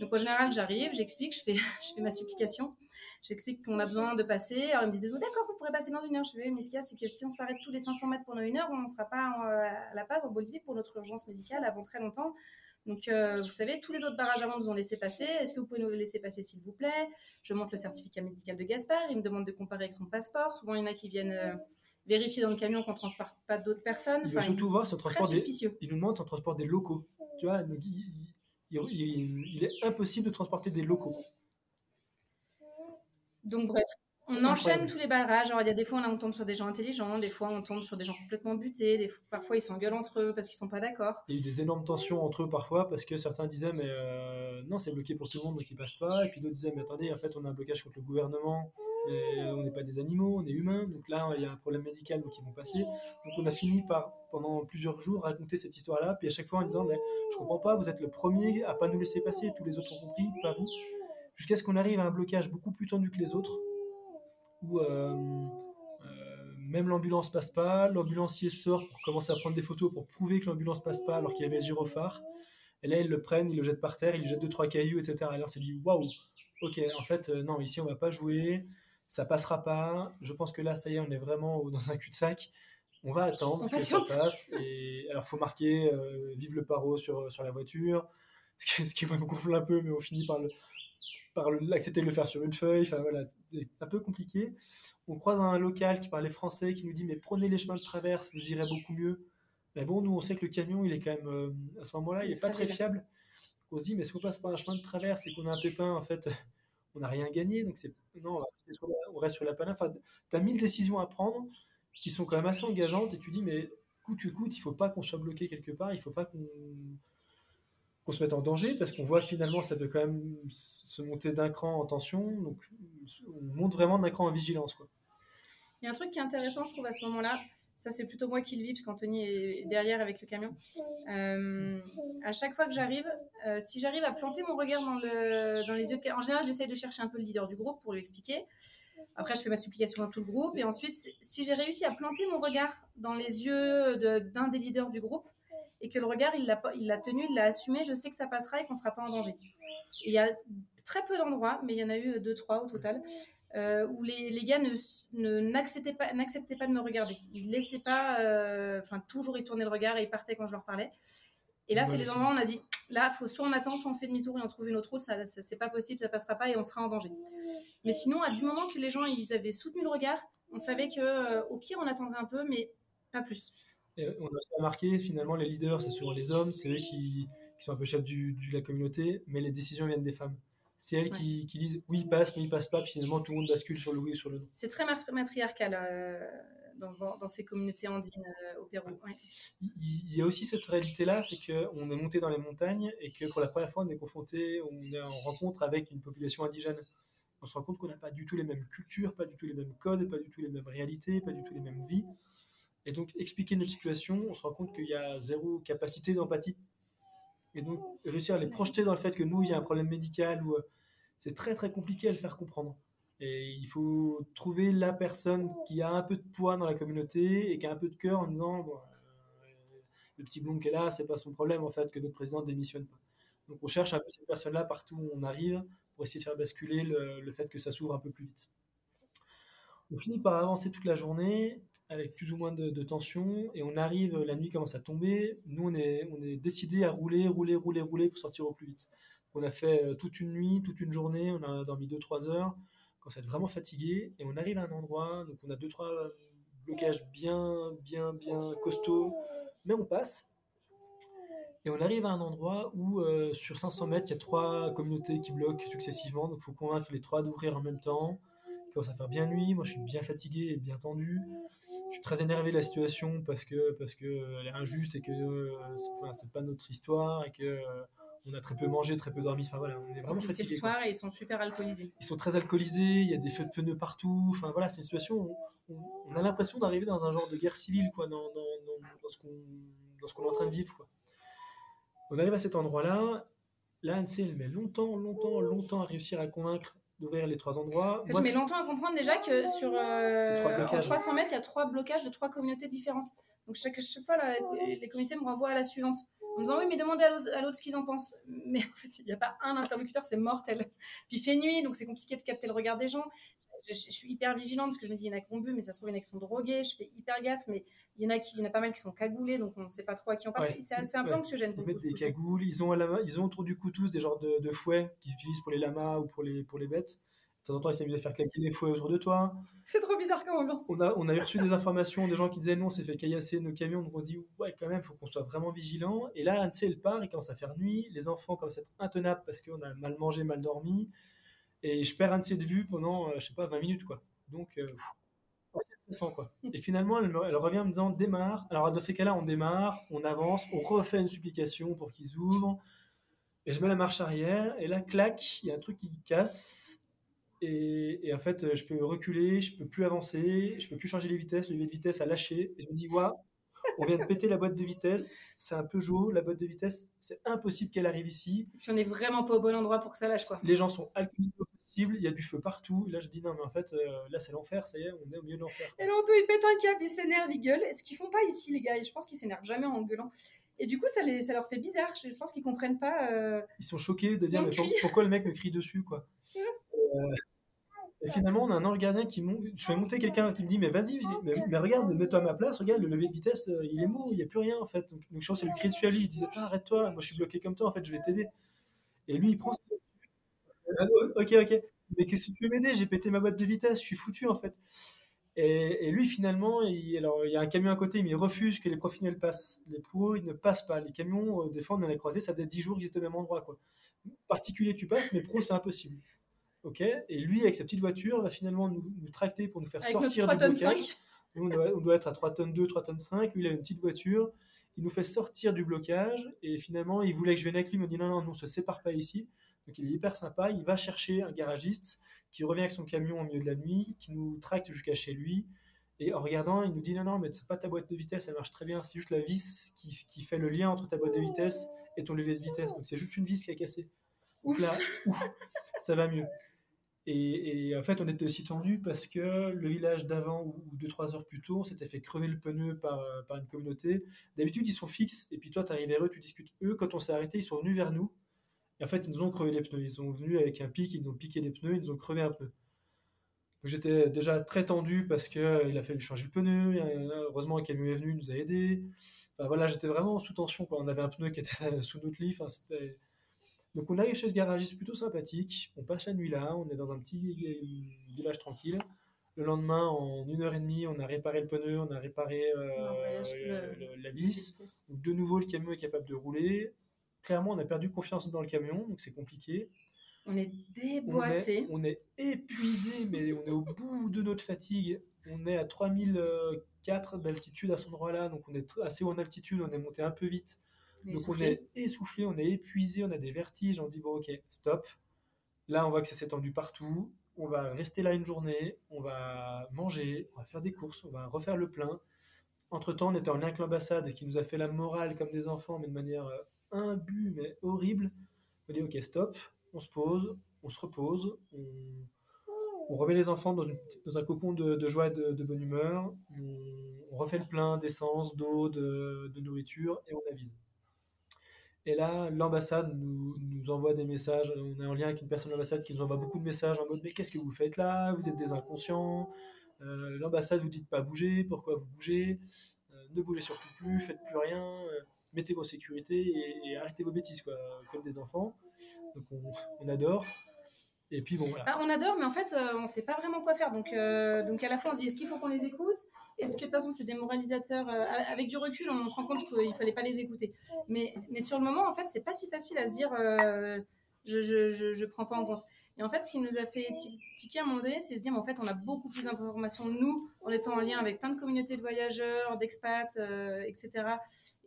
Donc, en général, j'arrive, j'explique, je fais, je fais ma supplication. J'explique qu'on a besoin de passer. Alors, ils me disaient, oh, d'accord, vous pourrez passer dans une heure. Je fais, mais ce qu'il y a, c'est que si on s'arrête tous les 500 mètres pendant une heure, on ne sera pas à La Paz, en Bolivie, pour notre urgence médicale avant très longtemps. Donc, euh, vous savez, tous les autres barrages avant nous ont laissé passer. Est-ce que vous pouvez nous laisser passer, s'il vous plaît? Je montre le certificat médical de Gaspard. Il me demande de comparer avec son passeport. Souvent, il y en a qui viennent euh, vérifier dans le camion qu'on ne transporte pas d'autres personnes. Il veut surtout voir si on transporte des... Il nous demande si on transporte des locaux. Tu vois, il est impossible de transporter des locaux. Donc bref, on enchaîne tous les barrages. Alors il y a des fois on, tombe sur des gens intelligents, des fois on tombe sur des gens complètement butés, des fois, parfois ils s'engueulent entre eux parce qu'ils sont pas d'accord. Il y a eu des énormes tensions entre eux parfois parce que certains disaient mais euh, non c'est bloqué pour tout le monde donc ils passent pas et puis d'autres disaient mais attendez en fait on a un blocage contre le gouvernement et on n'est pas des animaux, on est humains donc là il y a un problème médical donc ils vont passer. Donc on a fini par pendant plusieurs jours raconter cette histoire là puis à chaque fois en disant mais je comprends pas vous êtes le premier à pas nous laisser passer tous les autres ont compris pas vous jusqu'à ce qu'on arrive à un blocage beaucoup plus tendu que les autres, où euh, euh, même l'ambulance passe pas, l'ambulancier sort pour commencer à prendre des photos pour prouver que l'ambulance passe pas alors qu'il y avait le gyrophare. Et là, ils le prennent, ils le jettent par terre, ils lui jettent deux, trois cailloux, etc. Et là, on s'est dit, waouh, ok, en fait, euh, non, ici, on va pas jouer, ça passera pas. Je pense que là, ça y est, on est vraiment dans un cul-de-sac. On va attendre que ça passe. Et alors, faut marquer vive le paro sur, sur la voiture, ce qui, ce qui me gonfle un peu, mais on finit par le, par accepter de le faire sur une feuille. Enfin voilà, c'est un peu compliqué. On croise un local qui parlait français qui nous dit mais prenez les chemins de traverse, vous irez beaucoup mieux. Mais bon, nous on sait que le camion il est quand même euh, à ce moment-là il est pas très fiable. on se dit mais si on passe par un chemin de traverse et qu'on a un pépin en fait on n'a rien gagné donc c'est non on reste sur la panne. Enfin, tu as mille décisions à prendre qui sont quand même assez engageantes et tu dis mais coûte que coûte il faut pas qu'on soit bloqué quelque part, il faut pas qu'on qu'on se mette en danger parce qu'on voit finalement ça peut quand même se monter d'un cran en tension. Donc on monte vraiment d'un cran en vigilance. Quoi. Il y a un truc qui est intéressant, je trouve, à ce moment-là. Ça, c'est plutôt moi qui le vis, parce qu'Anthony est derrière avec le camion. Euh, à chaque fois que j'arrive, euh, si j'arrive à planter mon regard dans, le, dans les yeux de... En général, j'essaye de chercher un peu le leader du groupe pour lui expliquer. Après, je fais ma supplication dans tout le groupe. Et ensuite, si j'ai réussi à planter mon regard dans les yeux d'un des leaders du groupe, et que le regard, il l'a, il l'a tenu, il l'a assumé, je sais que ça passera et qu'on ne sera pas en danger. il y a très peu d'endroits, mais il y en a eu deux, trois au total, euh, où les, les gars ne, n'acceptaient pas, n'acceptaient pas de me regarder. Ils laissaient pas, euh, enfin toujours ils tournaient le regard et ils partaient quand je leur parlais. Et là, c'est les endroits où on a dit, là, faut soit on attend, soit on fait demi-tour et on trouve une autre route. Ça, c'est pas possible, ça passera pas et on sera en danger. Mais sinon, à du moment que les gens ils avaient soutenu le regard, on savait que euh, au pire on attendrait un peu, mais pas plus. Et on a remarqué finalement les leaders, c'est souvent les hommes, c'est eux qui, qui, sont un peu chefs du, de la communauté, mais les décisions viennent des femmes c'est elles qui, qui, disent oui, il passe, non, il passe pas, puis finalement tout le monde bascule sur le oui ou sur le non. C'est très matriarcal euh, dans, dans, ces communautés andines euh, au Pérou. Il, y a aussi cette réalité-là, c'est qu'on est monté dans les montagnes et que pour la première fois on est confronté, on est en rencontre avec une population indigène. On se rend compte qu'on n'a pas du tout les mêmes cultures, pas du tout les mêmes codes, pas du tout les mêmes réalités, pas du tout les mêmes vies. Et donc expliquer nos situations, on se rend compte qu'il y a zéro capacité d'empathie et donc, réussir à les projeter dans le fait que nous, il y a un problème médical, euh, c'est très très compliqué à le faire comprendre. Et il faut trouver la personne qui a un peu de poids dans la communauté et qui a un peu de cœur en disant euh, le petit blond qui est là, c'est pas son problème en fait que notre président démissionne pas. Donc on cherche un peu cette personne-là partout où on arrive pour essayer de faire basculer le, le fait que ça s'ouvre un peu plus vite. On finit par avancer toute la journée avec plus ou moins de, tension, et on arrive, la nuit commence à tomber, nous on est, on décidé à rouler, rouler, rouler, rouler pour sortir au plus vite. On a fait euh, toute une nuit, toute une journée, on a dormi 2-3 heures, quand on est vraiment fatigué, et on arrive à un endroit, donc on a 2-3 blocages bien, bien, bien costauds, mais on passe, et on arrive à un endroit où euh, sur 500 mètres, il y a trois communautés qui bloquent successivement, donc il faut convaincre les trois d'ouvrir en même temps, il commence à faire bien nuit, moi je suis bien fatigué et bien tendu, je suis très énervé de la situation parce que parce que elle est injuste et que euh, c'est pas notre histoire et que euh, on a très peu mangé, très peu dormi. Enfin voilà, on est vraiment fatigué. C'est le soir et ils sont super alcoolisés. Ils sont très alcoolisés. Il y a des feux de pneus partout. Enfin voilà, c'est une situation. Où on, a l'impression d'arriver dans un genre de guerre civile quoi, dans, dans, dans, ce qu'on dans ce qu'on est en train de vivre quoi. On arrive à cet endroit-là. Là, Annecy, elle met longtemps, longtemps, longtemps à réussir à convaitre d'ouvrir les trois endroits. je mets longtemps à comprendre déjà que sur euh, 300 mètres, il y a trois blocages de trois communautés différentes. Donc chaque, chaque fois, les communautés me renvoient à la suivante. En me disant oui, mais demandez à l'autre ce qu'ils en pensent. Mais en fait, il n'y a pas un interlocuteur, c'est mortel. Puis il fait nuit, donc c'est compliqué de capter le regard des gens. Je, suis hyper vigilante parce que je me dis il y en a qui ont bu, mais ça se trouve il y en a qui sont drogués. Je fais hyper gaffe, mais il y en a qui, il y en a pas mal qui sont cagoulés, donc on ne sait pas trop à qui on parle. c'est un peu anxiogène. Ils mettent des cagoules, ils ont, à la ils ont autour du cou tous des genres de, de fouets qu'ils utilisent pour les lamas ou pour les, pour les bêtes temps en temps, ils s'amusent à faire claquer les fouets autour de toi. C'est trop bizarre comme ambiance. On a, on a reçu des informations de gens qui disaient non, on s'est fait caillasser nos camions, donc on se dit ouais, quand même, il faut qu'on soit vraiment vigilant. Et là, Annecy, elle part, il commence à faire nuit, les enfants commencent à être intenables parce qu'on a mal mangé, mal dormi. Et je perds Annecy de vue pendant, euh, je sais pas, 20 minutes, quoi. Donc, euh, c'est stressant, quoi. Et finalement, elle, elle, revient en me disant démarre. Alors, dans ces cas-là, on démarre, on avance, on refait une supplication pour qu'ils ouvrent. Et je mets la marche arrière, et là, clac, il y a un truc qui casse. Et, en fait, je peux reculer, je peux plus avancer, je peux plus changer les vitesses, le levier de vitesse a lâché. Et je me dis, waouh, on vient de péter la boîte de vitesse, c'est un peu jaune, la boîte de vitesse, c'est impossible qu'elle arrive ici. Puis on n'est vraiment pas au bon endroit pour que ça lâche. Quoi. Les gens sont alcoolisés au il y a du feu partout. Et là, je dis, non, mais en fait, euh, là, c'est l'enfer, ça y est, on est au milieu de l'enfer. Et l'entou, il pète un câble, il s'énerve, il gueule. Ce qu'ils font pas ici, les gars, et je pense qu'ils s'énervent jamais en gueulant. Et du coup, ça, les, ça leur fait bizarre. Je pense qu'ils comprennent pas. Euh, ils sont choqués de dire, mais pourquoi le mec me crie dessus, quoi. euh, et finalement, on a un ange gardien qui monte. Je fais monter quelqu'un qui me dit Mais vas-y, mais, regarde, mets-toi à ma place, regarde, le levier de vitesse, il est mou, il n'y a plus rien en fait. Donc, je pense lui crier dessus à lui. Il disait Arrête-toi, moi je suis bloqué comme toi, en fait, je vais t'aider. Et lui, il prend. Ah, ok, ok. Mais qu'est-ce que tu veux m'aider J'ai pété ma boîte de vitesse, je suis foutu en fait. Et, lui, finalement, il, alors, il y a un camion à côté, mais il refuse que les professionnels passent. Les pros, ils ne passent pas. Les camions, euh, des fois, on en a croisé, ça fait 10 jours qu'ils étaient au même endroit. Quoi. Particulier, tu passes, mais pro, c'est impossible. Ok, et lui, avec sa petite voiture, va finalement nous, tracter pour nous faire sortir du blocage. on, doit, être à 3 tonnes 2, 3 tonnes 5. Lui, il a une petite voiture. Il nous fait sortir du blocage. Et finalement, il voulait que je vienne avec lui. Il me dit non, non, non, on se sépare pas ici. Donc il est hyper sympa. Il va chercher un garagiste qui revient avec son camion au milieu de la nuit, qui nous tracte jusqu'à chez lui. Et en regardant, il nous dit non, non, mais c'est pas ta boîte de vitesse, elle marche très bien. C'est juste la vis qui, qui, fait le lien entre ta boîte de vitesse et ton levier de vitesse. Donc c'est juste une vis qui a cassé. Donc là, ouf, ça va mieux. Et, en fait, on était aussi tendu parce que le village d'avant, ou 2-3 heures plus tôt, on s'était fait crever le pneu par, par une communauté. D'habitude, ils sont fixes, et puis toi, tu arrives vers eux, tu discutes. Eux, quand on s'est arrêté, ils sont venus vers nous. Et en fait, ils nous ont crevé les pneus. Ils sont venus avec un pic, ils nous ont piqué les pneus, ils nous ont crevé un pneu. Donc j'étais déjà très tendu parce qu'il euh, a fallu changer le pneu. Heureusement, un camion est venu, il nous a aidés. Enfin, voilà, j'étais vraiment sous tension. Quoi. On avait un pneu qui était sous notre lit. Enfin. Donc on arrive chez ce garagiste plutôt sympathique. On passe la nuit là. On est dans un petit village tranquille. Le lendemain, en une heure et demie, on a réparé le pneu, on a réparé euh, la vis. de nouveau, le camion est capable de rouler. Clairement, on a perdu confiance dans le camion, donc c'est compliqué. On est déboîté. On est, épuisé, mais on est au bout de notre fatigue. On est à 3004 d'altitude à cet endroit-là, donc on est assez haut en altitude, on est monté un peu vite. donc on est essoufflé, on est épuisé, on a des vertiges. On dit bon, ok, stop. Là, on voit que ça s'est tendu partout. On va rester là une journée, on va manger, on va faire des courses, on va refaire le plein. Entre-temps, on était en lien avec l'ambassade qui nous a fait la morale comme des enfants, mais de manière euh, imbue, mais horrible. On dit ok, stop, on se pose, on se repose, on, remet les enfants dans, un cocon de, joie et de, bonne humeur, on, refait le plein d'essence, d'eau, de, nourriture et on avise. Et là, l'ambassade nous, envoie des messages. On est en lien avec une personne de l'ambassade qui nous envoie beaucoup de messages en mode Mais qu'est-ce que vous faites là? Vous êtes des inconscients. Euh, l'ambassade vous dit de pas bouger. Pourquoi vous bougez? Euh, Ne bougez surtout plus. Faites plus rien. Euh, mettez vos sécurités et, arrêtez vos bêtises, quoi, comme des enfants. Donc on, adore. Et puis bon. Ah, on adore, mais en fait, euh, on ne sait pas vraiment quoi faire. Donc, euh, donc à la fois, on se dit est-ce qu'il faut qu'on les écoute? Est-ce que de toute façon, c'est démoralisateur euh, Avec du recul, on, se rend compte qu'il ne fallait pas les écouter. Mais, mais sur le moment, en fait, c'est pas si facile à se dire je, je, je, je, prends pas en compte. Et en fait, ce qui nous a fait tiquer à un moment donné, c'est se dire, mais en fait, on a beaucoup plus d'informations, nous, en étant en lien avec plein de communautés de voyageurs, d'expats, etc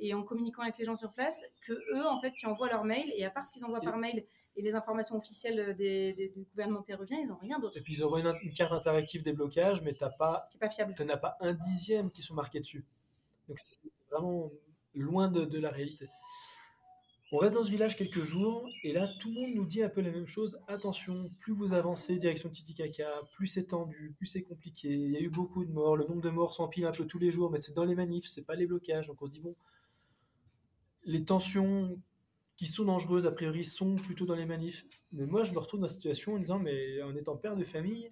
et en communiquant avec les gens sur place que eux en fait qui envoient leur mail et à part ce qu'ils envoient par mail et les informations officielles des, du gouvernement péruvien, ils n'ont rien d'autre. Et puis ils envoient une, carte interactive des blocages, mais t'as pas, pas fiable. Tu n'as pas un dixième qui sont marqués dessus. Donc c'est vraiment loin de, de, la réalité. On reste dans ce village quelques jours et là tout le monde nous dit un peu la même chose. Attention, plus vous avancez direction Titicaca, plus c'est tendu, plus c'est compliqué. Il y a eu beaucoup de morts. Le nombre de morts s'empile un peu tous les jours, mais c'est dans les manifs, c'est pas les blocages. Donc on se dit bon, les tensions qui sont dangereuses, a priori, sont plutôt dans les manifs. Mais moi, je me retrouve dans la situation en disant, mais en étant père de famille,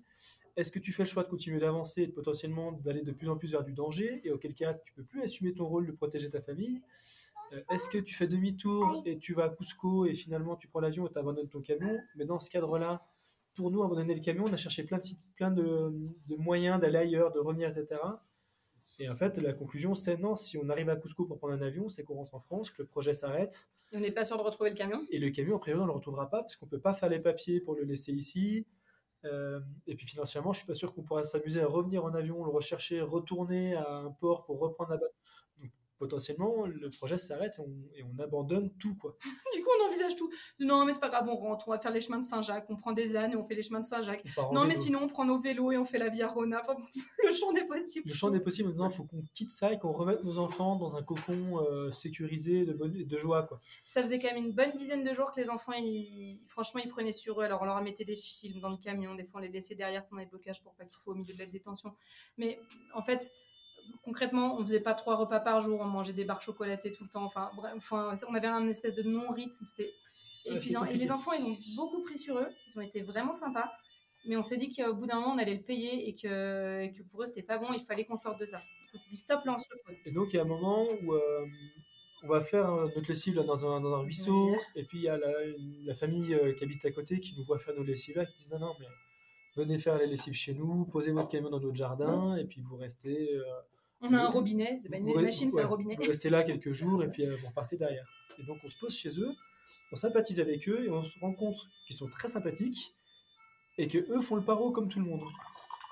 est-ce que tu fais le choix de continuer d'avancer et potentiellement d'aller de plus en plus vers du danger Et auquel cas, tu peux plus assumer ton rôle de protéger ta famille? Euh, Est-ce que tu fais demi-tour et tu vas à Cusco et finalement tu prends l'avion et tu abandonnes ton camion? Mais dans ce cadre-là, pour nous, abandonner le camion, on a cherché plein de, plein de moyens d'aller ailleurs, de revenir, etc. Et en fait, la conclusion, c'est non, si on arrive à Cusco pour prendre un avion, c'est qu'on rentre en France, que le projet s'arrête. Et on n'est pas sûr de retrouver le camion. Et le camion, a priori, on ne le retrouvera pas parce qu'on ne peut pas faire les papiers pour le laisser ici. Euh, et puis financièrement, je ne suis pas sûr qu'on pourra s'amuser à revenir en avion, le rechercher, retourner à un port pour reprendre la bateau potentiellement, le projet s'arrête et, on, abandonne tout. quoi. du coup, on envisage tout. Non, mais c'est pas grave, on rentre, on va faire les chemins de Saint-Jacques, on prend des ânes et on fait les chemins de Saint-Jacques. Non, mais sinon, on prend nos vélos et on fait la Via Rona. le champ des possibles. Le champ des possibles en disant, il faut qu'on quitte ça et qu'on remette nos enfants dans un cocon euh, sécurisé de, bonne, de joie. quoi. Ça faisait quand même une bonne dizaine de jours que les enfants, franchement, ils prenaient sur eux. Alors, on leur mettait des films dans le camion, des fois, on les laissait derrière pendant les blocages pour pas qu'ils soient au milieu de la détention. Mais en fait, concrètement, on faisait pas trois repas par jour, on mangeait des barres chocolatées tout le temps. Enfin, bref, enfin, on avait un espèce de non-rythme. C'était épuisant. Et les enfants, ils ont beaucoup pris sur eux. Ils ont été vraiment sympas. Mais on s'est dit qu'au bout d'un moment, on allait le payer et que, que pour eux, c'était pas bon. Il fallait qu'on sorte de ça. On s'est dit stop, là, on se repose. Et donc, il y a un moment où euh, on va faire notre lessive dans, un, dans un ruisseau. Et puis, il y a la, famille euh, qui habite à côté qui nous voit faire nos lessives là, qui disent non, non, mais venez faire les lessives chez nous, posez votre camion dans notre jardin, et puis vous restez. Euh, on a un robinet, c'est pas une machine, c'est un robinet. Vous restez là quelques jours et puis euh, vous repartez derrière. Et donc on se pose chez eux, on sympathise avec eux et on se rend compte qu'ils sont très sympathiques et que eux font le paro comme tout le monde.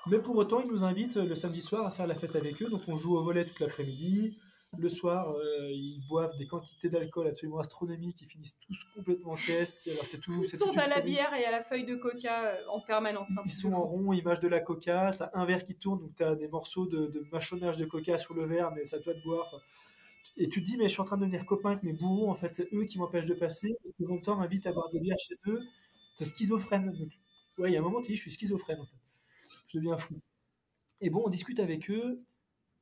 Mais pour autant, ils nous invitent le samedi soir à faire la fête avec eux, donc on joue au volet toute l'après-midi, le soir, euh, ils boivent des quantités d'alcool absolument astronomiques, ils finissent tous complètement caisse. Alors c'est tout. Ils sont à la bière et à la feuille de coca euh, en permanence. Hein. Ils sont en rond, ils mâchent de la coca. T'as un verre qui tourne, donc t'as des morceaux de, mâchonnage de coca sur le verre, mais ça doit te boire. Et tu te dis, mais je suis en train de devenir copain avec mes bourreaux. En fait, c'est eux qui m'empêchent de passer. Et longtemps m'invitent à boire des bières chez eux. T'es schizophrène. ouais, il y a un moment, tu dis, je suis schizophrène en fait. Je deviens fou. Et bon, on discute avec eux.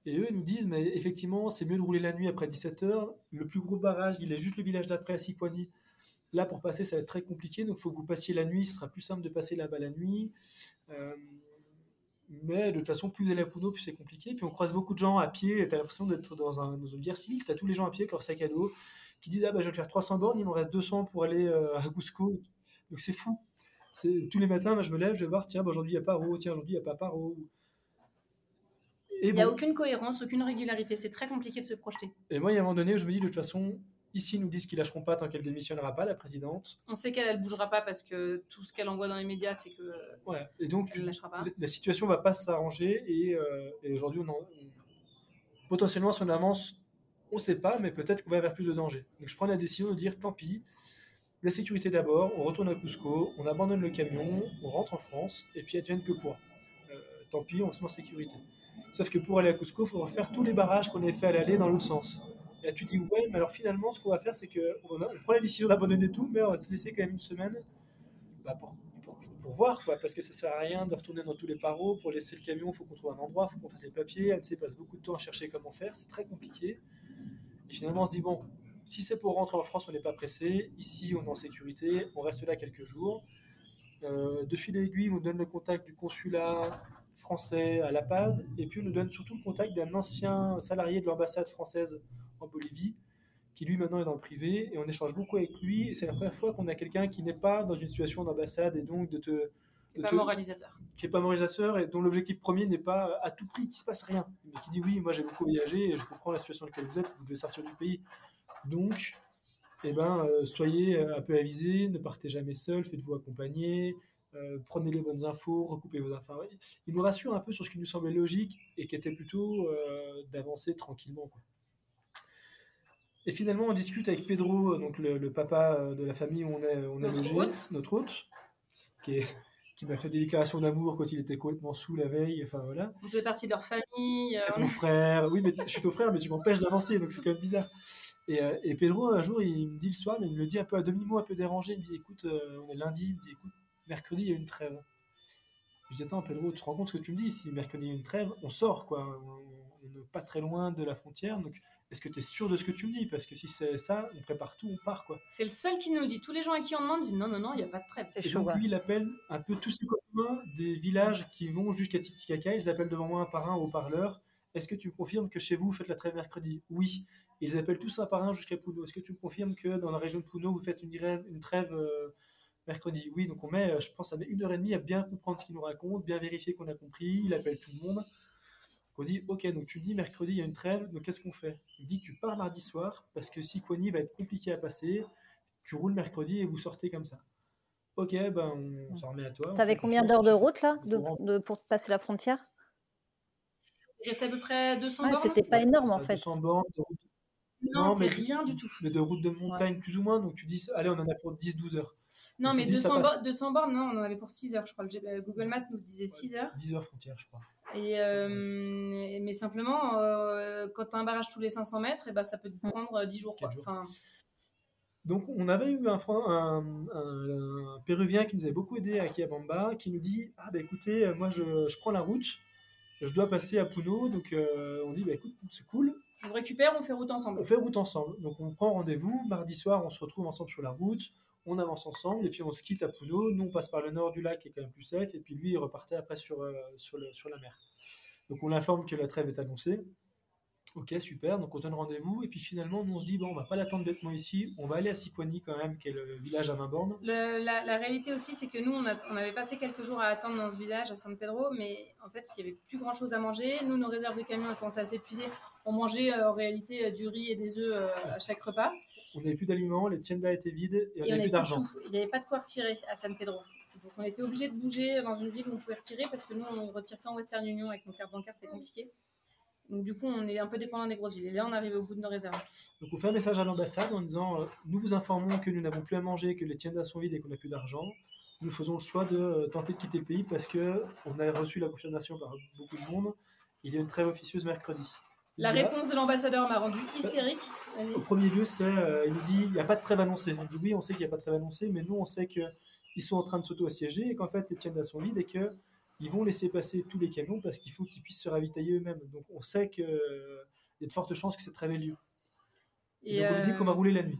Et eux nous disent, mais effectivement, c'est mieux de rouler la nuit après 17h. Le plus gros barrage, il est juste le village d'après à Sipoigny. Là, pour passer, ça va être très compliqué, donc il faut que vous passiez la nuit, ce sera plus simple de passer là-bas la nuit. Euh, mais de toute façon, plus vous allez à Puno, plus c'est compliqué. Puis on croise beaucoup de gens à pied, tu as l'impression d'être dans, un, dans, une guerre civile, tu as tous les gens à pied avec leur sac à dos, qui disent Ah bah je vais faire 300 bornes, il m'en reste 200 pour aller euh, à Cusco. Donc c'est fou. Tous les matins, je me lève, je vais voir, tiens, bah, aujourd'hui il n'y a pas Paro, tiens, aujourd'hui il a pas. Il n'y a aucune cohérence, aucune régularité, c'est très compliqué de se projeter. Et moi, il y a un moment donné où je me dis, de toute façon, Ici, ils nous disent qu'ils lâcheront pas tant qu'elle démissionnera pas, la présidente. On sait qu'elle ne bougera pas parce que tout ce qu'elle envoie dans les médias, c'est que. Ouais. Et donc, elle lâchera pas. La situation va pas s'arranger et, euh, et aujourd'hui, on, potentiellement, si on avance, on ne sait pas, mais peut-être qu'on va vers plus de danger. Donc, je prends la décision de dire, tant pis, la sécurité d'abord, on retourne à Cusco, on abandonne le camion, on rentre en France, et puis advienne que quoi? Euh, tant pis, on se met en sécurité. Sauf que pour aller à Cusco, il faut refaire tous les barrages qu'on avait fait à l'aller dans l'autre sens. Et là, tu dis, ouais, mais alors finalement, ce qu'on va faire, c'est qu'on on prend la décision d'abandonner tout, mais on va se laisser quand même une semaine bah, pour, voir, quoi, parce que ça sert à rien de retourner dans tous les paros. Pour laisser le camion, il faut qu'on trouve un endroit, il faut qu'on fasse les papiers. Anne passe beaucoup de temps à chercher comment faire, c'est très compliqué. Et finalement, on se dit, bon, si c'est pour rentrer en France, on n'est pas pressé. Ici, on est en sécurité, on reste là quelques jours. Euh, de fil à aiguille, on donne le contact du consulat français à La Paz, et puis on nous donne surtout le contact d'un ancien salarié de l'ambassade française en Bolivie, qui lui maintenant est dans le privé, et on échange beaucoup avec lui, et c'est la première fois qu'on a quelqu'un qui n'est pas dans une situation d'ambassade, et donc de te... Qui n'est pas moralisateur. Qui n'est pas moralisateur, et dont l'objectif premier n'est pas à tout prix qu'il ne se passe rien, mais qui dit oui, moi j'ai beaucoup voyagé, et je comprends la situation dans laquelle vous êtes, vous devez sortir du pays. Donc, eh ben, euh, soyez un peu avisés, ne partez jamais seul, faites-vous accompagner, euh, prenez les bonnes infos, recoupez vos infos. Il nous rassure un peu sur ce qui nous semblait logique et qui était plutôt euh, d'avancer tranquillement. Quoi. Et finalement, on discute avec Pedro, donc le, papa de la famille où on est, on est logé, notre hôte, qui, qui m'a fait des déclarations d'amour quand il était complètement sous la veille. Enfin voilà. On fait partie de leur famille. C'est mon frère. Oui, mais je suis ton frère, mais tu m'empêches d'avancer, donc c'est quand même bizarre. Et, et, Pedro, un jour, il me dit le soir, mais il me le dit un peu à demi-mot, un peu dérangé. Il me dit écoute, on est lundi. Il me dit écoute, mercredi, il y a une trêve. Je dis, attends, Pedro, tu te rends compte ce que tu me dis? Si mercredi, il y a une trêve, on sort, quoi. On n'est pas très loin de la frontière. Donc, est-ce que tu es sûr de ce que tu me dis? Parce que si c'est ça, on prépare tout, on part, quoi. C'est le seul qui nous dit. Tous les gens à qui on demande disent, non, non, non, il n'y a pas de trêve. Et donc, lui, il appelle un peu tous ses copains des villages qui vont jusqu'à Titicaca. Ils appellent devant moi un par un au parleur. Est-ce que tu me confirmes que chez vous, vous faites la trêve mercredi? Oui. Ils appellent tous un par un jusqu'à Puno. Est-ce que tu me confirmes que dans la région de Puno, vous faites une, une trêve euh, mercredi. Oui, donc on met, euh, je pense, ça met une heure et demie à bien comprendre ce qu'il nous raconte, bien vérifier qu'on a compris. Il appelle tout le monde. On dit, ok, donc tu dis mercredi il y a une trêve, donc qu'est-ce qu'on fait? Il dit, tu pars mardi soir parce que si Coigny va être compliqué à passer, tu roules mercredi et vous sortez comme ça. Ok, ben on, s'en remet à toi. T'avais combien d'heures de route là de, pour passer la frontière? Il restait à peu près 200 bornes. C'était pas énorme en fait. 200 bornes de route. Non, c'est rien du tout. Mais de route de montagne plus ou moins, donc tu dis, allez, on en a pour 10-12 heures. Non, mais 200, bo 200 bornes, non, on en avait pour 6 heures, je crois. Le Google Maps nous disait 6 heures. 10 heures frontière, je crois. Et, euh, mais simplement, euh, quand tu as un barrage tous les 500 mètres, et eh ben, ça peut te prendre 10 jours. Quoi. Enfin... Donc, on avait eu un, un, un, Péruvien qui nous avait beaucoup aidé à Kiabamba, qui nous dit Ah, bah écoutez, moi je, je prends la route, je dois passer à Puno, donc euh, on dit Bah écoute, c'est cool. Je vous récupère, on fait route ensemble. On fait route ensemble. Donc, on prend rendez-vous. Mardi soir, on se retrouve ensemble sur la route on avance ensemble et puis on se quitte à Puno. Nous, on passe par le nord du lac qui est quand même plus safe et puis lui, il repartait après sur, euh, sur, la mer. Donc on l'informe que la trêve est annoncée. Ok, super, donc on donne rendez-vous, et puis finalement, nous on se dit, bon, on va pas l'attendre bêtement ici, on va aller à Sipoini quand même, qui est le village à main borne. La, réalité aussi, c'est que nous, on, avait passé quelques jours à attendre dans ce village à San Pedro, mais en fait, il y avait plus grand chose à manger. Nous, nos réserves de camions ont commencé à s'épuiser. On mangeait euh, en réalité euh, du riz et des œufs euh, à chaque repas. On n'avait plus d'aliments, les tiendas étaient vides, et on n'avait plus d'argent. Il n'y avait pas de quoi retirer à San Pedro. Donc on était obligé de bouger dans une ville où on pouvait retirer, parce que nous, on retire qu'en Western Union avec nos cartes bancaires, c'est compliqué. Donc du coup, on est un peu dépendant des grosses villes. Et là, on arrive au bout de nos réserves. Donc on fait un message à l'ambassade en disant euh, nous vous informons que nous n'avons plus à manger, que les tiendas sont vides et qu'on n'a plus d'argent. Nous faisons le choix de euh, tenter de quitter le pays parce que on a reçu la confirmation par beaucoup de monde. Il y a une trêve officieuse mercredi. La réponse de l'ambassadeur m'a rendu hystérique. Au premier lieu, c'est euh, il nous dit il n'y a pas de trêve annoncée. On dit oui, on sait qu'il n'y a pas de trêve annoncée, mais nous on sait qu'ils sont en train de s'auto-assiéger et qu'en fait les tiendas sont vides et que ils vont laisser passer tous les camions parce qu'il faut qu'ils puissent se ravitailler eux-mêmes. Donc on sait qu'il y a de fortes chances que cette trêve ait lieu. Et, donc on dit qu'on va euh, rouler la nuit.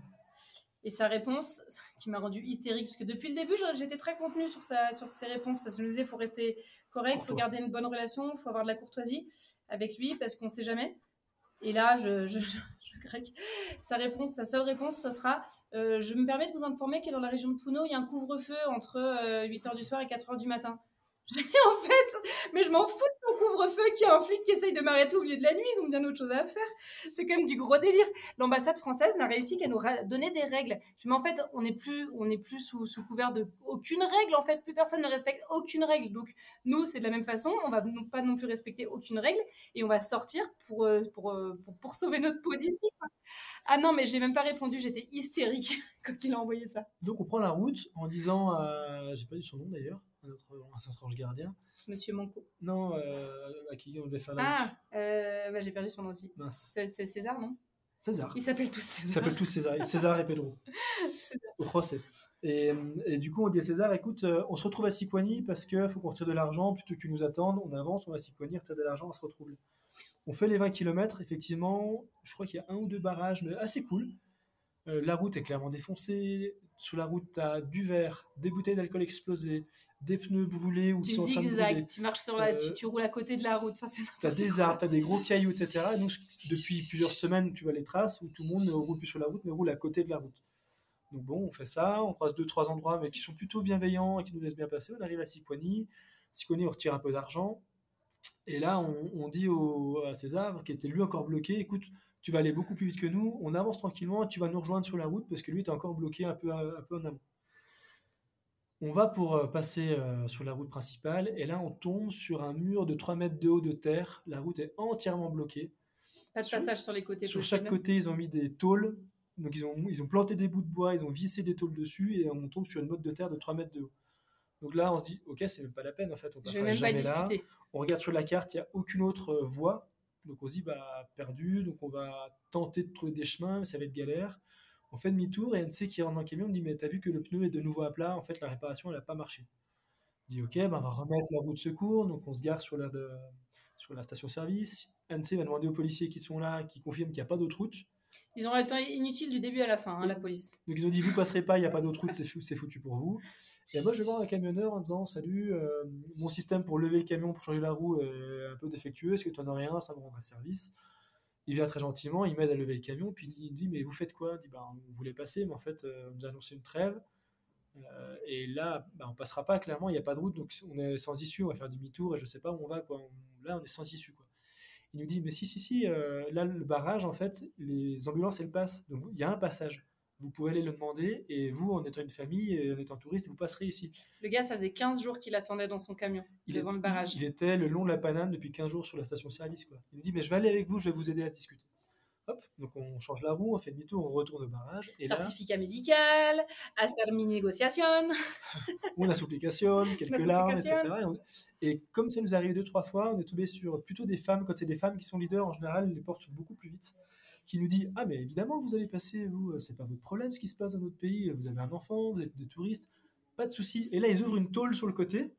Et sa réponse, qui m'a rendu hystérique, parce que depuis le début, j'étais très contenue sur, sa, sur ses réponses, parce que je me disais, il faut rester correct, il faut garder une bonne relation, il faut avoir de la courtoisie avec lui, parce qu'on ne sait jamais. Et là, je, je, je, sa réponse, sa seule réponse, ce sera euh, Je me permets de vous informer que dans la région de Puno, il y a un couvre-feu entre 8h euh, du soir et 4h du matin. en fait, mais je m'en fous de ton couvre-feu qu'il y a un flic qui essaye de m'arrêter au milieu de la nuit, ils ont bien autre chose à faire. C'est quand même du gros délire. L'ambassade française n'a réussi qu'à nous donner des règles. Mais en fait, on n'est plus, on plus sous, couvert de aucune règle. En fait, plus personne ne respecte aucune règle. Donc nous, c'est de la même façon. On va pas non plus respecter aucune règle et on va sortir pour euh, euh, pour, pour sauver notre peau. Ah non, mais je n'ai même pas répondu. J'étais hystérique quand il a envoyé ça. Donc on prend la route en disant, j'ai pas dit son nom d'ailleurs notre, ange gardien. Monsieur Manco. Non, euh, à qui on devait faire la Ah, euh, bah, j'ai perdu son nom aussi. C'est César, non? César. Ils s'appellent tous César. Ils s'appellent tous César. César et Pedro. Procès. Et, et, du coup, on dit à César, écoute, euh, on se retrouve à Siquani parce qu'il faut qu'on retire de l'argent plutôt qu'ils nous attendent. On avance, on va à Siquani, retire de l'argent, on se retrouve. On fait les 20 km, effectivement, je crois qu'il y a un ou deux barrages, mais assez cool. la route est clairement défoncée, sur la route, tu as du verre, des bouteilles d'alcool explosées, des pneus brûlés ou tu zigzags, tu marches sur la, tu, euh, tu, roules à côté de la route. Enfin, tu as des arbres, tu as des gros cailloux, etc. Et donc, depuis plusieurs semaines, tu vois les traces où tout le monde ne roule plus sur la route, mais roule à côté de la route. Donc bon, on fait ça, on croise deux, trois endroits, mais qui sont plutôt bienveillants et qui nous laissent bien passer. On arrive à Siquani. Siquani, on retire un peu d'argent. Et là, on, dit au, à César, qui était lui encore bloqué, écoute, tu vas aller beaucoup plus vite que nous, on avance tranquillement tu vas nous rejoindre sur la route parce que lui est encore bloqué un peu, un peu en amont. On va pour euh, passer euh, sur la route principale et là on tombe sur un mur de 3 mètres de haut de terre. La route est entièrement bloquée. Pas de passage sur les côtés. Sur chaque côté, ils ont mis des tôles. Donc ils ont, ils ont planté des bouts de bois, ils ont vissé des tôles dessus et on tombe sur une motte de terre de 3 mètres de haut. Donc là, on se dit, ok, c'est même pas la peine en fait. On vais même pas discuter. On regarde sur la carte, il n'y a aucune autre euh, voie. Donc on se dit, bah, perdu, donc on va tenter de trouver des chemins, mais ça va être galère. On fait demi-tour et NC qui rentre dans le camion me dit, mais t'as vu que le pneu est de nouveau à plat, en fait la réparation elle n'a pas marché. On dit, ok, bah, on va remettre la roue de secours, donc on se gare sur sur la station-service. NC va demander aux policiers qui sont là, qui confirment qu'il n'y a pas d'autre route. Ils ont été inutiles du début à la fin, hein, la police. Donc ils ont dit vous passerez pas, il n'y a pas d'autre route, c'est foutu pour vous. Et moi je vais voir un camionneur en disant salut, euh, mon système pour lever le camion, pour changer la roue est un peu défectueux, est-ce que tu en as rien, ça me rendra service? Il vient très gentiment, il m'aide à lever le camion, puis il dit mais vous faites quoi? Il dit bah, on voulait passer, mais en fait euh, on nous a annoncé une trêve. Euh, et là, bah, on passera pas, clairement, il n'y a pas de route, donc on est sans issue, on va faire demi-tour et je sais pas où on va. Quoi. là on est sans issue. Quoi. Il nous dit, mais si, si, si, euh, là, le barrage, en fait, les ambulances, elles passent. Donc, il y a un passage. Vous pouvez aller le demander, et vous, en étant une famille, et en étant touriste, vous passerez ici. Le gars, ça faisait 15 jours qu'il attendait dans son camion, il devant le barrage. Il était le long de la Paname depuis 15 jours sur la station-service. Quoi. Il nous dit, mais je vais aller avec vous, je vais vous aider à discuter. Hop, donc on change la roue, on fait demi-tour, on retourne au barrage. Et Certificat médical, hacer mi négociation. Una supplication, quelques larmes, etc. Et, comme ça nous arrive deux, trois fois, on est tombé sur plutôt des femmes, quand c'est des femmes qui sont leaders, en général, les portes s'ouvrent beaucoup plus vite, qui nous dit Ah, mais évidemment, vous allez passer, vous, c'est pas votre problème ce qui se passe dans notre pays, vous avez un enfant, vous êtes des touristes, pas de souci. Et là, ils ouvrent une tôle sur le côté,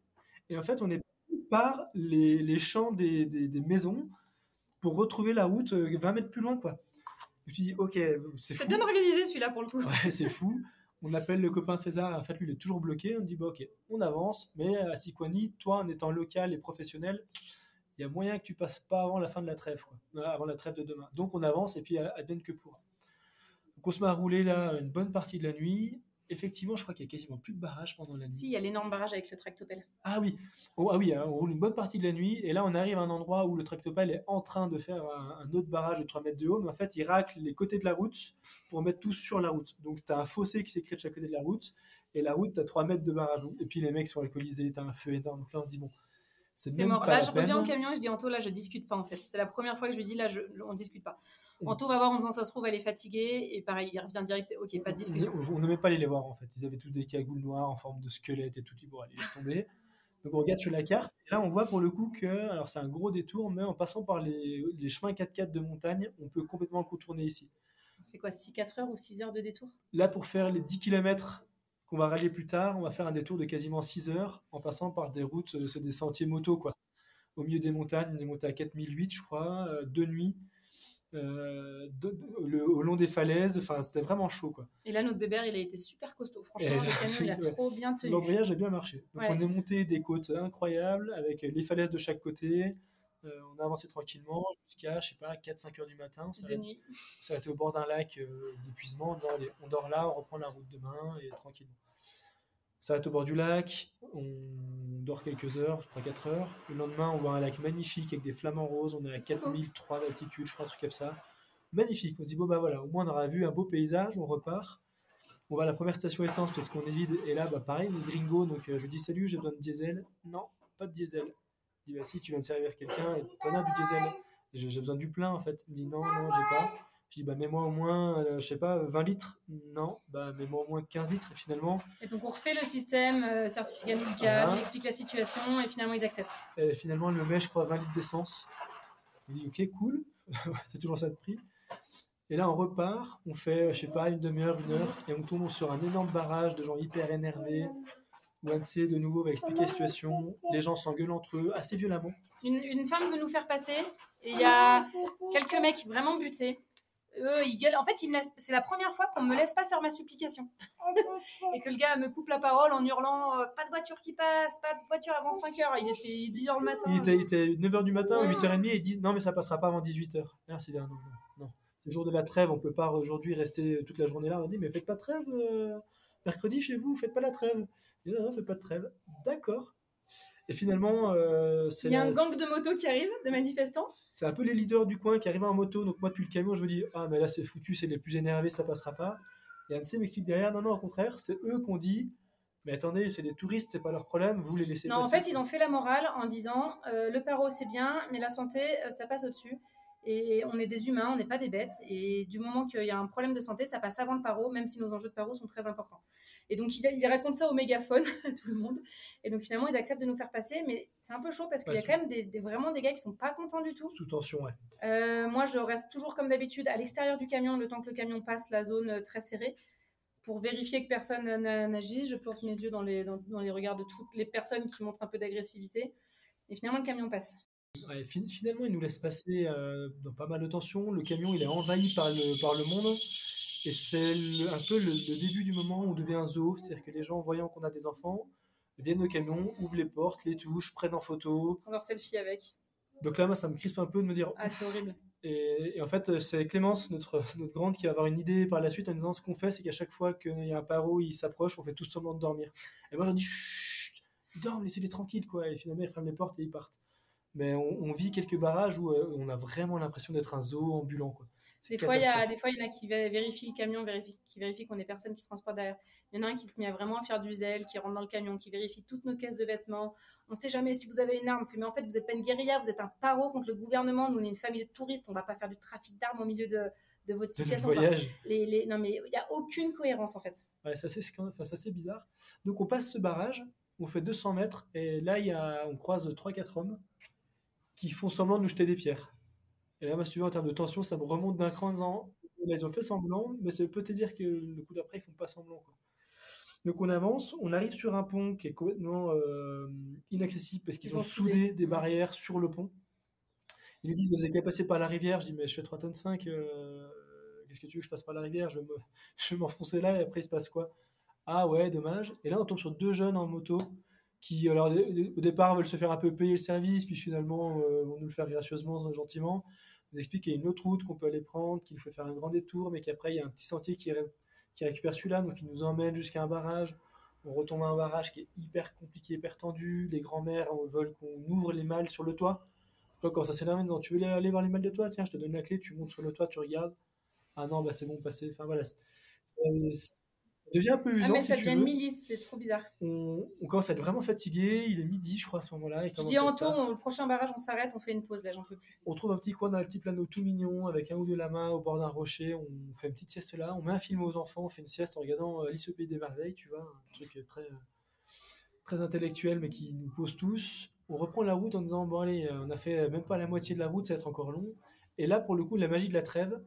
et en fait, on est par les, les champs des, des, des maisons pour retrouver la route 20 euh, mètres plus loin, quoi. Je me suis dit, ok, c'est fou. C'est bien organisé celui-là pour le coup. Ouais, c'est fou. On appelle le copain César, en fait, lui, il est toujours bloqué. On dit, bah, ok, on avance, mais à Siquani, toi, en étant local et professionnel, il y a moyen que tu passes pas avant la fin de la trêve, quoi. Avant la trêve de demain. Donc, on avance et puis advienne que pour. Donc, on se met à rouler là une bonne partie de la nuit effectivement, je crois qu'il y a quasiment plus de barrage pendant la nuit. Si, il y a l'énorme barrage avec le tractopelle. Ah oui, oh, ah oui, hein, on roule une bonne partie de la nuit, et là on arrive à un endroit où le tractopelle est en train de faire un, autre barrage de 3 mètres de haut, mais en fait il racle les côtés de la route pour mettre tout sur la route. Donc tu as un fossé qui s'est créé de chaque côté de la route, et la route, tu as 3 mètres de barrage. Et puis les mecs sont alcoolisés, tu as un feu énorme. Donc là on se dit, bon, c'est mort. Là, je reviens au camion et je dis Anto, là, je discute pas en fait. C'est la première fois que je lui dis là, je, on discute pas. Anto va voir en disant ça se trouve, elle est fatiguée et pareil, il revient direct. Ok, pas de discussion. On ne met pas aller les voir en fait. Ils avaient tous des cagoules noires en forme de squelette et tout. Bon, allez, laisse tomber. Donc on regarde sur la carte et là on voit pour le coup que, alors c'est un gros détour, mais en passant par les, les chemins 4x4 de montagne, on peut complètement contourner ici. C'est quoi, 6-4 heures ou 6 heures de détour? Là pour faire les 10 km qu'on va rallier plus tard, on va faire un détour de quasiment 6 heures en passant par des routes, euh, c'est des sentiers moto quoi au milieu des montagnes. On est monté à 4008, je crois, euh, deux nuits. Euh, de- le- au long des falaises. Enfin, c'était vraiment chaud, quoi. Et là, notre bébé, il a été super costaud. Franchement, le camion, il a ouais. trop bien tenu. L'embrayage a bien marché. Donc Ouais. on est monté des côtes incroyables avec les falaises de chaque côté. Euh, on a avancé tranquillement jusqu'à, je sais pas, 4-5 heures du matin. On de s'arrête nuit. on au bord d'un lac euh, d'épuisement. on dort là, on reprend la route demain et tranquillement. S'arrête au bord du lac, on dort quelques heures, 3-4 heures. Le lendemain, on voit un lac magnifique avec des flamants roses. On est à 4003 d'altitude, je crois, un truc comme ça. Magnifique. On se dit, bon, bah voilà, au moins on aura vu un beau paysage, on repart. On va à la première station essence parce qu'on est vide. Et là, bah pareil, les gringo. Donc euh, je dis, salut, j'ai besoin de diesel. Non, pas de diesel. Il dit, bah si, tu viens de servir quelqu'un et t'en as du diesel. J'ai besoin du plein en fait. Il dit, non, non, j'ai pas. Je dis, bah mets-moi au moins, euh, je sais pas, 20 litres. Non, bah mets-moi au moins 15 litres. Et finalement, Et donc, on refait le système, euh, certificat médical, Voilà. il explique la situation et finalement, ils acceptent. euh, finalement, il me met, je crois, 20 litres d'essence. Il dit, ok, cool. C'est toujours ça de prix. Et là, on repart, on fait, je sais pas, une demi-heure, une heure, et on tombe sur un énorme barrage de gens hyper énervés. Où de nouveau, va expliquer la situation. Les gens s'engueulent entre eux assez violemment. Une, une femme veut nous faire passer et il y a quelques mecs vraiment butés. Eux, ils gueulent. En fait, ils me laissent- c'est la première fois qu'on me laisse pas faire ma supplication. et que le gars me coupe la parole en hurlant euh, Pas de voiture qui passe, pas de voiture avant 5 heures. Il était 10 heures le matin. Il était, il était 9h du matin, Ouais. 8h30, et il dit non, mais ça passera pas avant 18h. Et là, c'est non, non, non. C'est le jour de la trêve, on peut pas aujourd'hui rester toute la journée là. On dit, mais faites pas de trêve euh, mercredi chez vous, faites pas la trêve. Il dit, non, non, faites pas de trêve. D'accord. Et finalement, euh, c'est Il y a la- un gang de motos qui arrive, de manifestants. c'est un peu les leaders du coin qui arrivent en moto. Donc moi, depuis le camion, je me dis, ah, mais là, c'est foutu, c'est les plus énervés, ça passera pas. Et Annecy m'explique derrière, non, non, au contraire, c'est eux qu'on dit, mais attendez, c'est des touristes, c'est pas leur problème, vous les laissez Non, en fait, ils ont fait la morale en disant euh, le paro c'est bien, mais la santé euh, ça passe au-dessus. Et on est des humains, on n'est pas des bêtes. Et du moment qu'il y a un problème de santé, ça passe avant le paro, même si nos enjeux de paro sont très importants. Et donc, il, il raconte ça au mégaphone à tout le monde. Et donc, finalement, ils acceptent de nous faire passer. Mais c'est un peu chaud parce qu'il y a quand même des, des- vraiment des gars qui sont pas contents du tout. Sous tension, ouais. Euh, moi, je reste toujours comme d'habitude à l'extérieur du camion, le temps que le camion passe la zone euh, très serrée, pour vérifier que personne n'a- n'agit. Je plante mes yeux dans les, dans, dans les regards de toutes les personnes qui montrent un peu d'agressivité. Et finalement, le camion passe. Ouais, finalement, il nous laisse passer euh, dans pas mal de tensions. Le camion, il est envahi par le, par le monde. Et c'est un peu le, le début du moment où on devient un zoo. C'est-à-dire que les gens, voyant qu'on a des enfants, viennent au camion, ouvrent les portes, les touchent, prennent en photo. On leur selfie avec. Donc là, moi, ça me crispe un peu de me dire. Ah, c'est horrible. Et, et en fait, c'est Clémence, notre, notre grande, qui va avoir une idée par la suite en disant ce qu'on fait, c'est qu'à chaque fois qu'il y a un paro, il s'approche, on fait tous semblant de dormir. Et moi, je dis chut, ils dorment, laissez-les tranquilles, quoi. Et finalement, ils ferment les portes et ils partent. Mais on, on vit quelques barrages où euh, on a vraiment l'impression d'être un zoo ambulant, quoi. Des fois, il y a, des fois, il y en a qui vé- vérifient le camion, vérifient, qui vérifient qu'on est personne qui se transporte derrière. Il y en a un qui se met vraiment à faire du zèle, qui rentre dans le camion, qui vérifie toutes nos caisses de vêtements. On ne sait jamais si vous avez une arme. Mais en fait, vous n'êtes pas une guérilla, vous êtes un paro contre le gouvernement. Nous, on est une famille de touristes. On ne va pas faire du trafic d'armes au milieu de, de votre situation. Enfin, les, les- Non, mais il n'y a aucune cohérence, en fait. Ouais, c'est enfin, assez bizarre. Donc on passe ce barrage, on fait 200 mètres, et là, y a, on croise 3-4 hommes qui font semblant de nous jeter des pierres. Et là, moi, si tu veux, en termes de tension, ça me remonte d'un cran en là, ils ont fait semblant, mais ça peut te dire que le coup d'après, ils font pas semblant. Quoi. Donc on avance, on arrive sur un pont qui est complètement euh, inaccessible parce qu'ils Ils ont soudé des barrières sur le pont. Ils nous disent, vous avez qu'à passer par la rivière. Je dis, mais je fais 3 tonnes 5, euh, qu'est-ce que tu veux que je passe par la rivière? Je vais me- je vais m'enfoncer là et après il se passe quoi? Ah ouais, dommage. Et là, on tombe sur deux jeunes en moto qui, alors, au départ, veulent se faire un peu payer le service, puis finalement, euh, vont nous le faire gracieusement, gentiment. Nous explique qu'il y a une autre route qu'on peut aller prendre, qu'il faut faire un grand détour, mais qu'après, il y a un petit sentier qui, ré- qui récupère celui-là, donc il nous emmène jusqu'à un barrage. On retombe à un barrage qui est hyper compliqué, hyper tendu. Les grands-mères euh, veulent qu'on ouvre les malles sur le toit. Donc, quand ça s'énerve, en disant Tu veux aller voir les malles de toit Tiens, je te donne la clé, tu montes sur le toit, tu regardes. Ah non, bah c'est bon, passé. Enfin voilà. Devient un peu usant. Ah, mais ça devient une milice, c'est trop bizarre. On, on commence à être vraiment fatigué. Il est midi, je crois, à ce moment-là. Je dis en tour, le prochain barrage, on s'arrête, on fait une pause, là, j'en peux plus. On trouve un petit coin d'altiplano tout mignon avec un ou deux lamas au bord d'un rocher. On fait une petite sieste là. On met un film aux enfants. On fait une sieste en regardant euh, Alice au pays des merveilles, tu vois, un truc très très intellectuel mais qui nous pose tous. On reprend la route en disant bon allez, euh, on a fait même pas la moitié de la route, ça va être encore long. Et là, pour le coup, la magie de la trêve.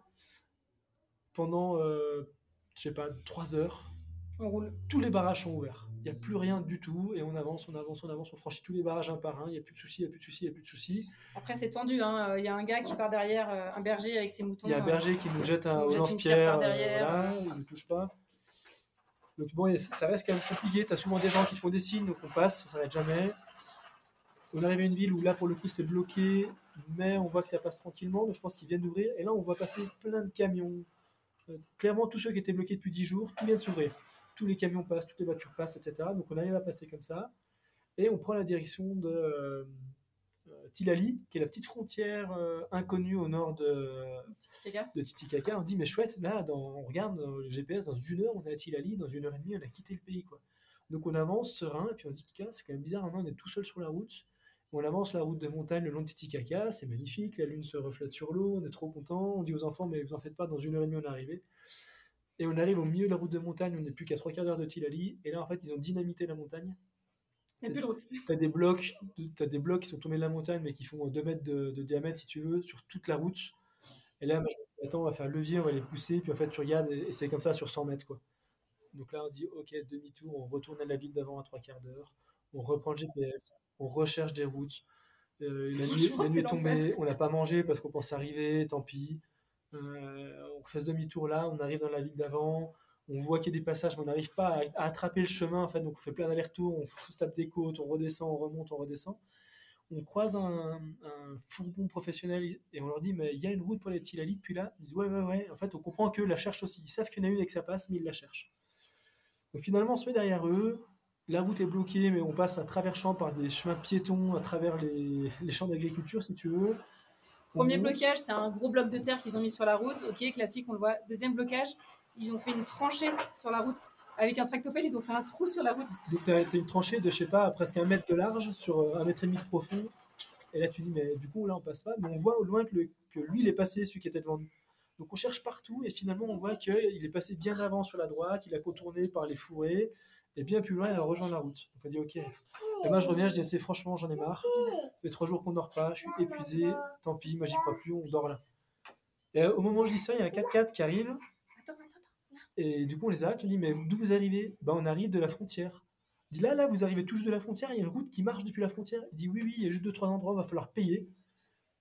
Pendant, euh, je sais pas, trois heures, roule. tous les barrages sont ouverts. il n'y a plus rien du tout, et on avance, on avance, on avance, on franchit tous les barrages un par un, il n'y a plus de soucis, il n'y a plus de soucis, il n'y a plus de soucis. Après, c'est tendu, hein. il y a un gars qui part derrière, euh, un berger avec ses moutons. Il y a un euh, berger qui nous jette un lance-pierre, euh, voilà, il ne touche pas. Donc bon, ça reste quand même compliqué, tu as souvent des gens qui font des signes, donc on passe, on s'arrête jamais. On arrive à une ville où là, pour le coup, c'est bloqué, mais on voit que ça passe tranquillement, donc je pense qu'ils viennent d'ouvrir, et là, on voit passer plein de camions. Euh, clairement, tous ceux qui étaient bloqués depuis 10 jours, tout vient de s'ouvrir. Tous les camions passent, toutes les voitures passent, etc. Donc on arrive à passer comme ça, et on prend la direction de euh, euh, Tilali, qui est la petite frontière euh, inconnue au nord de, Titicaca. de Titicaca. On dit, mais chouette, là, dans, on regarde dans le GPS, dans une heure, on est à Tilali, dans une heure et demie, on a quitté le pays. Quoi. Donc on avance serein, et puis on se dit, c'est quand même bizarre, maintenant on est tout seul sur la route. On avance la route de montagne le long de Titicaca, c'est magnifique, la lune se reflète sur l'eau, on est trop content. On dit aux enfants, mais vous en faites pas, dans une heure et demie, on est arrivé. Et on arrive au milieu de la route de montagne, on n'est plus qu'à trois quarts d'heure de Tilali, et là, en fait, ils ont dynamité la montagne. Il n'y a plus de route. T'as des blocs, t'as des blocs qui sont tombés de la montagne, mais qui font 2 mètres de, de diamètre, si tu veux, sur toute la route. Et là, moi, je me dis, attends, on va faire le levier, on va les pousser, puis en fait, tu regardes, et, et c'est comme ça sur 100 mètres, quoi. Donc là, on se dit, ok, demi-tour, on retourne à la ville d'avant à trois quarts d'heure, on reprend le GPS, on recherche des routes. Euh, la nuit, la nuit est tombée, on n'a pas mangé parce qu'on pense arriver, tant pis. Euh, on fait ce demi-tour là, on arrive dans la ville d'avant, on voit qu'il y a des passages, mais on n'arrive pas à, attraper le chemin, en fait, donc on fait plein d'allers-retours, on tape des côtes, on redescend, on remonte, on redescend. On croise un, fourgon professionnel et on leur dit, mais il y a une route pour les Tilali depuis là. Ils disent, ouais, ouais, ouais. En fait, on comprend qu'eux la cherchent aussi. Ils savent qu'il y en a une et que ça passe, mais ils la cherchent. Donc finalement, on se met derrière eux. La route est bloquée, mais on passe à travers champs par des chemins piétons, à travers les champs d'agriculture, si tu veux. Premier monte. blocage, c'est un gros bloc de terre qu'ils ont mis sur la route. Ok, classique, on le voit. Deuxième blocage, ils ont fait une tranchée sur la route. Avec un tractopelle, ils ont fait un trou sur la route. Donc tu as, une tranchée de, je sais pas, presque un mètre de large sur euh, un mètre et demi de profond. Et là, tu dis, mais du coup, là, on passe pas. Mais on voit au loin que, le- que lui, il est passé, celui qui était devant nous. Donc on cherche partout et finalement, on voit qu'il est passé bien avant sur la droite, il a contourné par les fourrés. Et bien plus loin, il a rejoint la route. Donc on dit, ok. Et moi, je reviens, je dis, franchement, j'en ai marre. Ça fait trois jours qu'on dort pas, je suis épuisé. Tant pis, moi, j'y crois plus, on dort là. Et euh, au moment où je dis ça, il y a un 4x4 qui arrive. Et du coup, on les arrête, on dit, mais d'où vous arrivez? Bah, On arrive de la frontière. Il dit, là, là, vous arrivez tout de la frontière, il y a une route qui marche depuis la frontière. Il dit, oui, oui, il y a juste deux, trois endroits, il va falloir payer.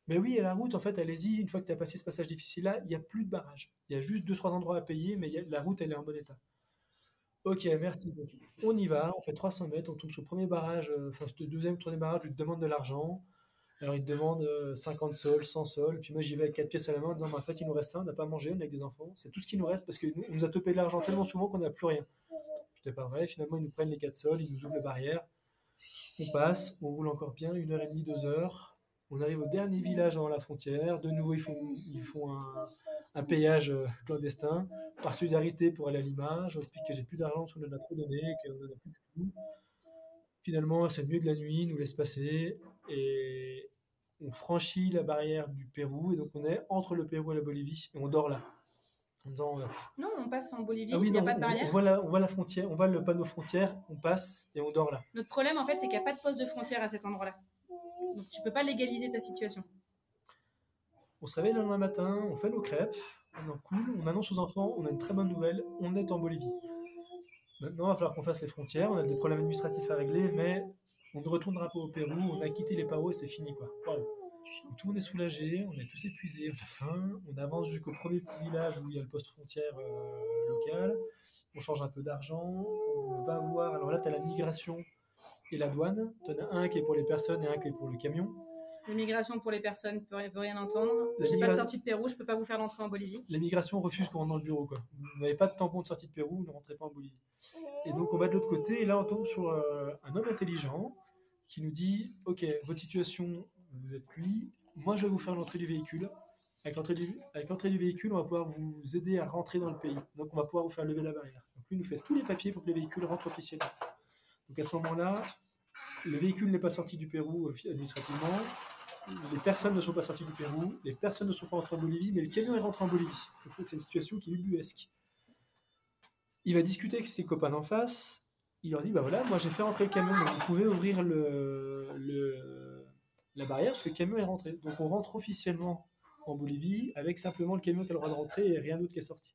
Mais oui, et la route, en fait, allez-y, une fois que tu as passé ce passage difficile-là, il n'y a plus de barrage. Il y a juste deux, trois endroits à payer, mais il y a- la route, elle est en bon état. Ok, merci. On y va, on fait 300 mètres, on tombe sur le premier barrage, euh, enfin, ce deuxième, troisième barrage, il te demande de l'argent. Alors, il te demande euh, 50 sols, 100 sols. Puis moi, j'y vais avec 4 pièces à la main en disant, en fait, il nous reste ça, on n'a pas mangé, on est avec des enfants. C'est tout ce qui nous reste parce qu'on nous a topé de l'argent tellement souvent qu'on n'a plus rien. C'était pas vrai. Finalement, ils nous prennent les 4 sols, ils nous ouvrent les barrières. On passe, on roule encore bien, une heure et demie, deux heures. On arrive au dernier village avant la frontière. De nouveau, ils font un, un payage euh, clandestin par solidarité pour aller à Lima. Je leur explique que j'ai plus d'argent, qu'on en a trop donné, qu'on en a plus du tout. Finalement, c'est le milieu de la nuit, nous laisse passer et on franchit la barrière du Pérou et donc on est entre le Pérou et la Bolivie et on dort là. En disant, euh, pff, Non, on passe en Bolivie, ah oui, il n'y a non, pas de on- barrière. on, voit la, on voit la frontière, on voit le panneau frontière, on passe et on dort là. Notre problème, en fait, c'est qu'il n'y a pas de poste de frontière à cet endroit-là. Donc, tu peux pas légaliser ta situation. On se réveille le lendemain matin, on fait nos crêpes, on en coule, on annonce aux enfants, on a une très bonne nouvelle, on est en Bolivie. Maintenant, il va falloir qu'on fasse les frontières, on a des problèmes administratifs à régler, mais on ne retournera pas au Pérou, on a quitté les Paros et c'est fini quoi. Tout le monde est soulagé, on est tous épuisés, on a faim, on avance jusqu'au premier petit village où il y a le poste frontière euh, local, on change un peu d'argent, on va voir, alors là tu as la migration et la douane, tu en as un qui est pour les personnes et un qui est pour le camion. L'immigration pour les personnes ne veut rien entendre. La J'ai pas de sortie de Pérou, je peux pas vous faire l'entrée en Bolivie. l'immigration refuse qu'on rentre dans le bureau. Quoi. Vous n'avez pas de tampon de sortie de Pérou, vous ne rentrez pas en Bolivie. Et donc on va de l'autre côté, et là on tombe sur euh, un homme intelligent qui nous dit Ok, votre situation, vous êtes cuit, moi je vais vous faire l'entrée du véhicule. Avec l'entrée du, du véhicule, on va pouvoir vous aider à rentrer dans le pays. Donc on va pouvoir vous faire lever la barrière. Donc lui nous fait tous les papiers pour que les véhicules rentrent officiellement. Donc à ce moment-là, le véhicule n'est pas sorti du Pérou euh, administrativement, les personnes ne sont pas sorties du Pérou, les personnes ne sont pas rentrées en Bolivie, mais le camion est rentré en Bolivie. C'est une situation qui est ubuesque. Il va discuter avec ses copains d'en face. Il leur dit bah voilà, moi j'ai fait rentrer le camion, donc vous pouvez ouvrir la barrière parce que le camion est rentré. Donc on rentre officiellement en Bolivie avec simplement le camion qui a le droit de rentrer et rien d'autre qui est sorti.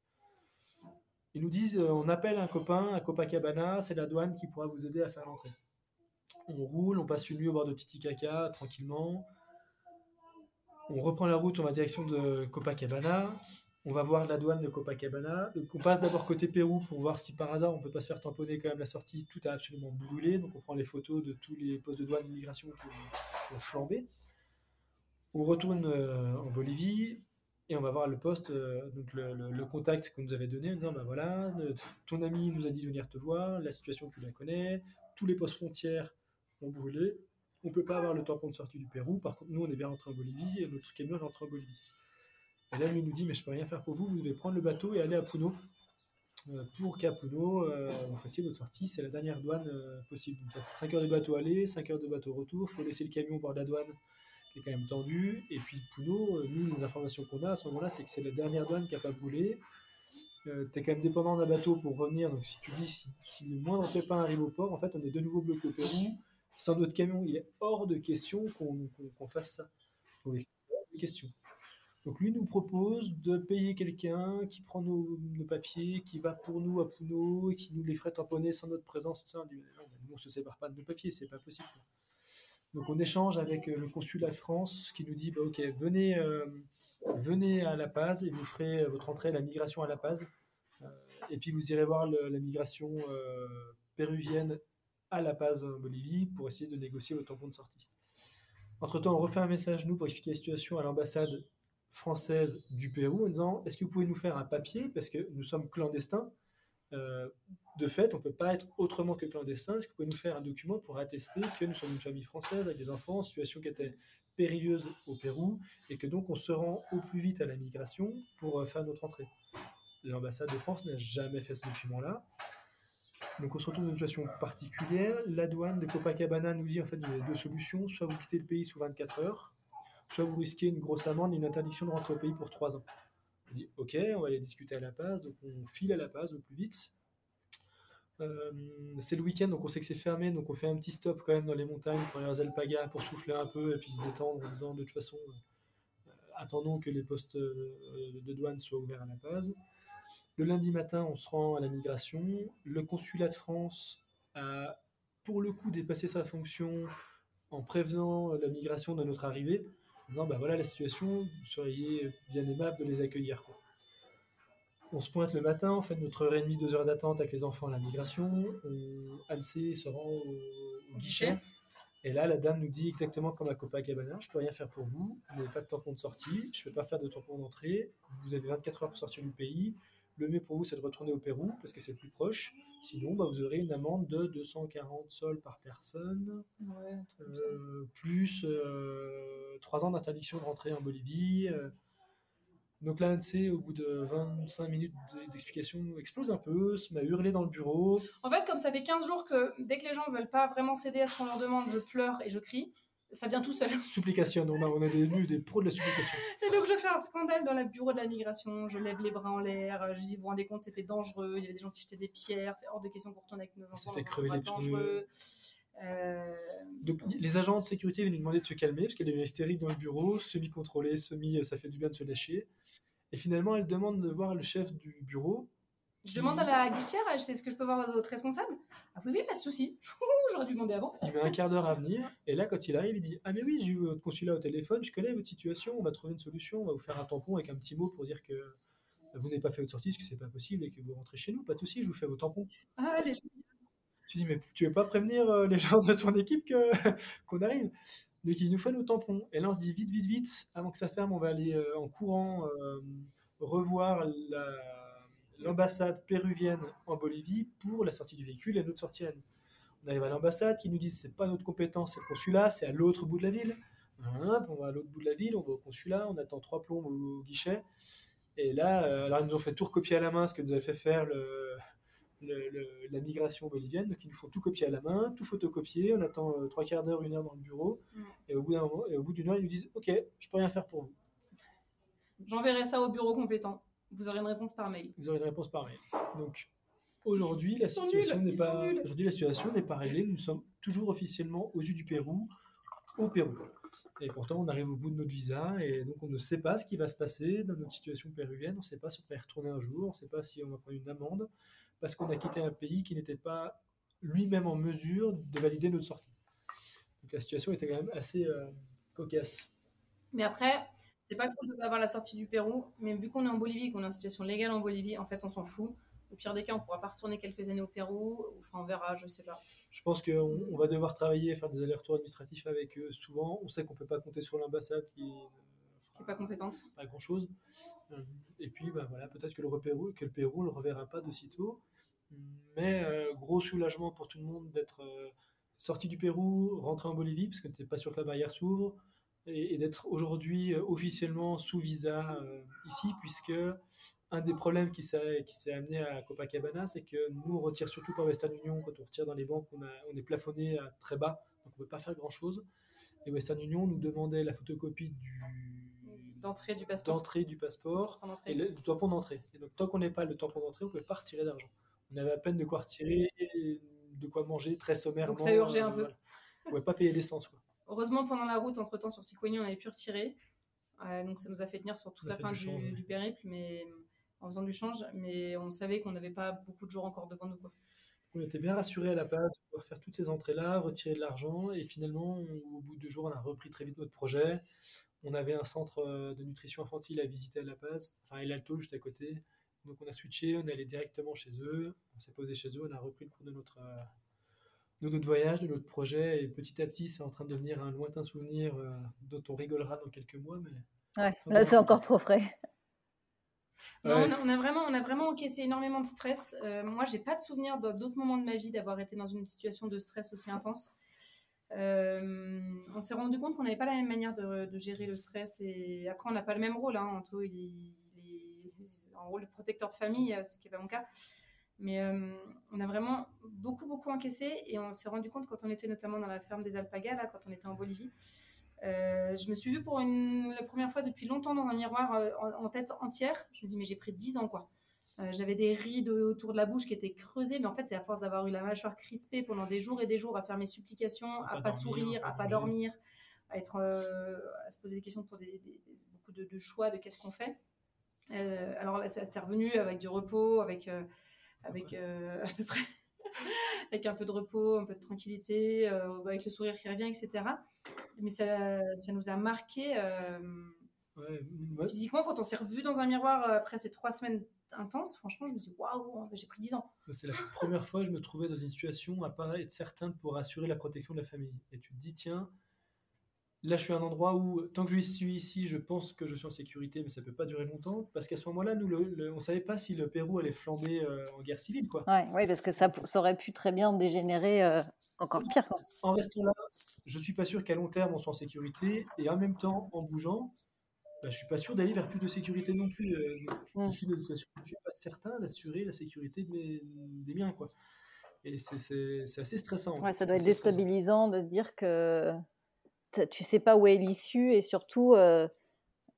Ils nous disent, euh, on appelle un copain à Copacabana, c'est la douane qui pourra vous aider à faire l'entrée. On roule, on passe une nuit au bord de Titicaca, tranquillement. On reprend la route, on va direction de Copacabana. On va voir la douane de Copacabana. On passe d'abord côté Pérou pour voir si par hasard on peut pas se faire tamponner quand même la sortie. Tout a absolument brûlé. Donc on prend les photos de tous les postes de douane d'immigration qui ont flambé. On retourne euh, en Bolivie et on va voir le poste, euh, donc le, contact qu'on nous avait donné, en disant bah voilà, ton ami nous a dit de venir te voir, la situation tu la connais, tous les postes frontières ont brûlé, on peut pas avoir le tampon de sortie du Pérou, par contre nous on est bien rentré en Bolivie et notre camion est rentré en Bolivie. Et là il nous dit mais je peux rien faire pour vous, vous devez prendre le bateau et aller à Puno. Euh, pour qu'à Puno, vous fassiez votre sortie, c'est la dernière douane possible. Donc il y a 5 heures de bateau aller, 5 heures de bateau retour, il faut laisser le camion au bord de la douane est quand même tendu. Et puis Puno, euh, nous, les informations qu'on a à ce moment-là, c'est que c'est la dernière douane qui n'a pas brûlé. Euh, tu es quand même dépendant d'un bateau pour revenir. Donc si tu dis, si, le moindre pépin arrive au port, en fait, on est de nouveau bloqué au Pérou. Sans notre camion, il est hors de question qu'on fasse ça. Donc, de question. Donc lui nous propose de payer quelqu'un qui prend nos, papiers, qui va pour nous à Puno et qui nous les ferait tamponner sans notre présence. Ça. Dit, non, nous on se sépare pas de nos papiers, c'est pas possible. Donc on échange avec euh, le consulat de France qui nous dit bah, ok venez euh, venez à La Paz et vous ferez votre entrée à la migration à La Paz euh, et puis vous irez voir la migration péruvienne à La Paz en Bolivie pour essayer de négocier votre tampon de sortie. Entre temps on refait un message nous pour expliquer la situation à l'ambassade française du Pérou en disant est-ce que vous pouvez nous faire un papier? Parce que nous sommes clandestins euh, de fait, on ne peut pas être autrement que clandestin. Est-ce que vous pouvez nous faire un document pour attester que nous sommes une famille française avec des enfants en situation qui était périlleuse au Pérou et que donc on se rend au plus vite à la migration pour euh, faire notre entrée? L'ambassade de France n'a jamais fait ce document-là. Donc on se retrouve dans une situation particulière. La douane de Copacabana nous dit en fait vous avez deux solutions. Soit vous quittez le pays sous 24 heures, soit vous risquez une grosse amende et une interdiction de rentrer au pays pour 3 ans. On dit ok, on va aller discuter à La Paz, donc on file à La Paz au plus vite. Euh, c'est le week-end, donc on sait que c'est fermé, donc on fait un petit stop quand même dans les montagnes pour aller aux Alpagas pour souffler un peu et puis se détendre en disant de toute façon, euh, attendons que les postes euh, de douane soient ouverts à La Paz. Le lundi matin, on se rend à la migration. Le consulat de France a, pour le coup, dépassé sa fonction en prévenant la migration de notre arrivée en disant bah voilà la situation, vous seriez bien aimable de les accueillir. On se pointe le matin, on fait notre heure et demie, deux heures d'attente avec les enfants à la migration. On, Annecy se rend au, guichet. Et là, la dame nous dit exactement comme à Copacabana, je peux rien faire pour vous, vous n'avez pas de tampon de sortie, je ne peux pas faire de tampon d'entrée, vous avez 24 heures pour sortir du pays, le mieux pour vous, c'est de retourner au Pérou parce que c'est plus proche. Sinon, bah, vous aurez une amende de 240 sols par personne, euh, plus 3 euh, ans d'interdiction de rentrer en Bolivie. Euh. Donc l'ANC, au bout de 25 minutes d'explication, explose un peu, se met à hurler dans le bureau. En fait, comme ça fait 15 jours que dès que les gens ne veulent pas vraiment céder à ce qu'on leur demande, je pleure et je crie ça vient tout seul. Supplication, on a, on a des pros de la supplication. Et donc je fais un scandale dans le bureau de la migration, je lève les bras en l'air, je dis, vous vous rendez compte, c'était dangereux, il y avait des gens qui jetaient des pierres, c'est hors de question pour retourner avec nos enfants. Ça fait crever les dangereux. Euh... Donc les agents de sécurité viennent lui demander de se calmer parce qu'elle est hystérique dans le bureau, semi-contrôlée, semi, ça fait du bien de se lâcher. Et finalement, elle demande de voir le chef du bureau je demande à la guichetière, est-ce que je peux voir votre responsable Ah oui, oui, pas de souci. J'aurais dû demander avant. Il met un quart d'heure à venir, et là, quand il arrive, il dit Ah, mais oui, j'ai eu votre consulat au téléphone, je connais votre situation, on va trouver une solution, on va vous faire un tampon avec un petit mot pour dire que vous n'avez pas fait votre sortie, parce que c'est pas possible, et que vous rentrez chez nous. Pas de souci, je vous fais vos tampons. Ah, dis Mais tu veux pas prévenir euh, les gens de ton équipe qu'on arrive? Donc, il nous fait nos tampons. Et là, on se dit Vite, vite, vite, avant que ça ferme, on va aller euh, en courant euh, revoir la l'ambassade péruvienne en Bolivie pour la sortie du véhicule et notre sortie à nous. On arrive à l'ambassade qui nous disent c'est pas notre compétence, c'est le consulat, c'est à l'autre bout de la ville. on va à l'autre bout de la ville, on va au consulat, on attend trois plombs au, guichet. Et là, euh, alors ils nous ont fait tout recopier à la main, ce que nous avait fait faire le, la migration bolivienne. Donc ils nous font tout copier à la main, tout photocopier. On attend euh, trois quarts d'heure, une heure dans le bureau. Et au bout d'un et au bout d'une heure, ils nous disent OK, je peux rien faire pour vous. J'enverrai ça au bureau compétent. Vous aurez une réponse par mail. Vous aurez une réponse par mail. Donc, aujourd'hui, la, situation n'est pas, aujourd'hui, la situation n'est pas réglée. Nous sommes toujours officiellement aux yeux du Pérou, au Pérou. Et pourtant, on arrive au bout de notre visa et donc on ne sait pas ce qui va se passer dans notre situation péruvienne. On ne sait pas si on va y retourner un jour, on ne sait pas si on va prendre une amende parce qu'on a quitté un pays qui n'était pas lui-même en mesure de valider notre sortie. Donc la situation était quand même assez euh, cocasse. Mais après, c'est pas cool de pas avoir la sortie du Pérou, mais vu qu'on est en Bolivie, qu'on est en situation légale en Bolivie, en fait, on s'en fout. Au pire des cas, on pourra pas retourner quelques années au Pérou. Enfin, on verra, je sais pas. Je pense qu'on on va devoir travailler, faire des allers-retours administratifs avec eux souvent. On sait qu'on peut pas compter sur l'ambassade qui Qui est pas compétente. pas grand chose. Et puis, bah, voilà, peut-être que le Pérou, que le Pérou ne le reverra pas de sitôt. Mais euh, gros soulagement pour tout le monde d'être euh, sorti du Pérou, rentré en Bolivie, parce que tu n'es pas sûr que la barrière s'ouvre, et, et d'être aujourd'hui euh, officiellement sous visa euh, ici, puisque un des problèmes qui s'est amené à Copacabana, c'est que nous, on retire surtout par Western Union, quand on retire dans les banques, on, a, on est plafonné à très bas, donc on ne peut pas faire grand-chose. Et Western Union nous demandait la photocopie du, D'entrée du passeport. d'entrée du passeport et le, le tampon d'entrée. Et donc, tant qu'on n'est pas le tampon d'entrée, on ne peut pas retirer d'argent. On avait à peine de quoi retirer, de quoi manger très sommairement. Donc, ça urgeait un peu. voilà. On ne pouvait pas payer l'essence. quoi. Heureusement, pendant la route, entre temps, sur Sicoigny, on avait pu retirer. Euh, donc, ça nous a fait tenir sur toute la fin du périple, mais en faisant du change. Mais on savait qu'on n'avait pas beaucoup de jours encore devant nous. Quoi. On était bien rassurés à la de pouvoir faire toutes ces entrées-là, retirer de l'argent. Et finalement, on- au bout de deux jours, on a repris très vite notre projet. On avait un centre euh, de nutrition infantile à visiter à La Paz, enfin El Alto, juste à côté. Donc on a switché, on est allé directement chez eux. On s'est posé chez eux, on a repris le cours de notre, euh, de notre voyage, de notre projet. Et petit à petit, c'est en train de devenir un lointain souvenir euh, dont on rigolera dans quelques mois. Mais Ouais, là, c'est encore trop frais. Non, Ouais. on, a, on a vraiment, on a vraiment encaissé énormément de stress. Euh, moi, j'ai pas de souvenir dans d'autres moments de ma vie d'avoir été dans une situation de stress aussi intense. Euh, on s'est rendu compte qu'on n'avait pas la même manière de, de gérer le stress et après on n'a pas le même rôle. Hein. Anto, il, est- il est en rôle de protecteur de famille, euh, ce qui n'est pas mon cas. Mais euh, on a vraiment beaucoup, beaucoup encaissé et on s'est rendu compte quand on était notamment dans la ferme des alpagas, là, quand on était en Bolivie. Euh, je me suis vue pour une, la première fois depuis longtemps dans un miroir euh, en, en tête entière. Je me dis, mais j'ai pris 10 ans, quoi. J'avais des rides autour de la bouche qui étaient creusées, mais en fait, c'est à force d'avoir eu la mâchoire crispée pendant des jours et des jours à faire mes supplications, à pas pas dormir, sourire, à pas dormir, à, être, à se poser des questions pour des, beaucoup de, de choix de qu'est-ce qu'on fait. Alors là, c'est revenu avec du repos, avec, avec euh, à peu près, avec un peu de repos, un peu de tranquillité, euh, avec le sourire qui revient, etc. Mais ça, ça nous a marqué euh, Ouais, physiquement quand on s'est revu dans un miroir après ces trois semaines intenses. Franchement, je me suis dit, waouh, j'ai pris 10 ans. C'est la première fois que je me trouvais dans une situation à pas être certain de pouvoir assurer la protection de la famille. Et tu te dis, tiens, là je suis à un endroit où, tant que je suis ici, je pense que je suis en sécurité, mais ça peut pas durer longtemps. Parce qu'à ce moment-là, nous, le- le- on savait pas si le Pérou allait flamber euh, en guerre civile. Quoi. Ouais, ouais, parce que ça, aurait pu très bien dégénérer euh, encore pire. quoi. En restant là, je suis pas sûr qu'à long terme on soit en sécurité. Et en même temps, en bougeant, bah, je suis pas sûr d'aller vers plus de sécurité non plus. Euh, je, Mm. suis pas certain d'assurer la sécurité de mes- des miens. Quoi. Et c'est- assez stressant. Ouais, ça doit être C'est stressant. déstabilisant de dire que tu sais pas où est l'issue et surtout, euh,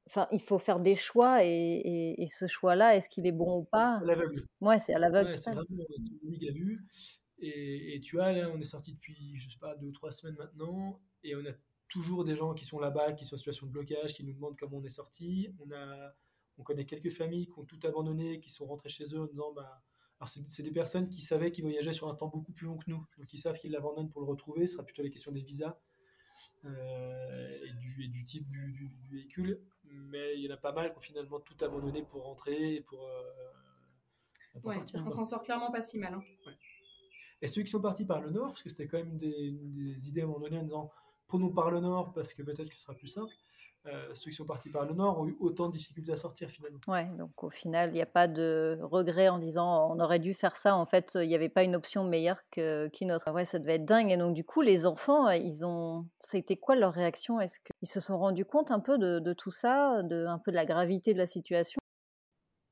enfin, il faut faire des choix et, et- et ce choix-là, est-ce qu'il est bon ou pas À l'aveugle. Ouais, c'est à l'aveugle. Ouais, c'est total. vraiment euh, tout le ligue a vu. Et, et tu vois, là, on est sorti depuis, je sais pas, deux ou trois semaines maintenant, et on a toujours des gens qui sont là-bas, qui sont en situation de blocage, qui nous demandent comment on est sorti. On a, on connaît quelques familles qui ont tout abandonné, qui sont rentrées chez eux en disant, bah, alors c'est c'est des personnes qui savaient qu'ils voyageaient sur un temps beaucoup plus long que nous, donc ils savent qu'ils l'abandonnent pour le retrouver. Ce sera plutôt la question des visas euh, et, du, et du type du, du- du véhicule. Mais il y en a pas mal qui ont finalement tout abandonné pour rentrer et pour, euh, pour Ouais, partir, on s'en sort clairement pas si mal. hein. Et ceux qui sont partis par le nord, parce que c'était quand même des, des idées à un moment donné en disant prenons par le nord parce que peut-être que ce sera plus simple. Euh, ceux qui sont partis par le nord ont eu autant de difficultés à sortir finalement. Ouais, donc au final, il n'y a pas de regret en disant on aurait dû faire ça. En fait, il n'y avait pas une option meilleure que- qu'une autre. Ouais, ça devait être dingue. Et donc, du coup, les enfants, euh, ils ont. Été quoi leur réaction? Est-ce qu'ils se sont rendus compte un peu de, de tout ça, de, un peu de la gravité de la situation?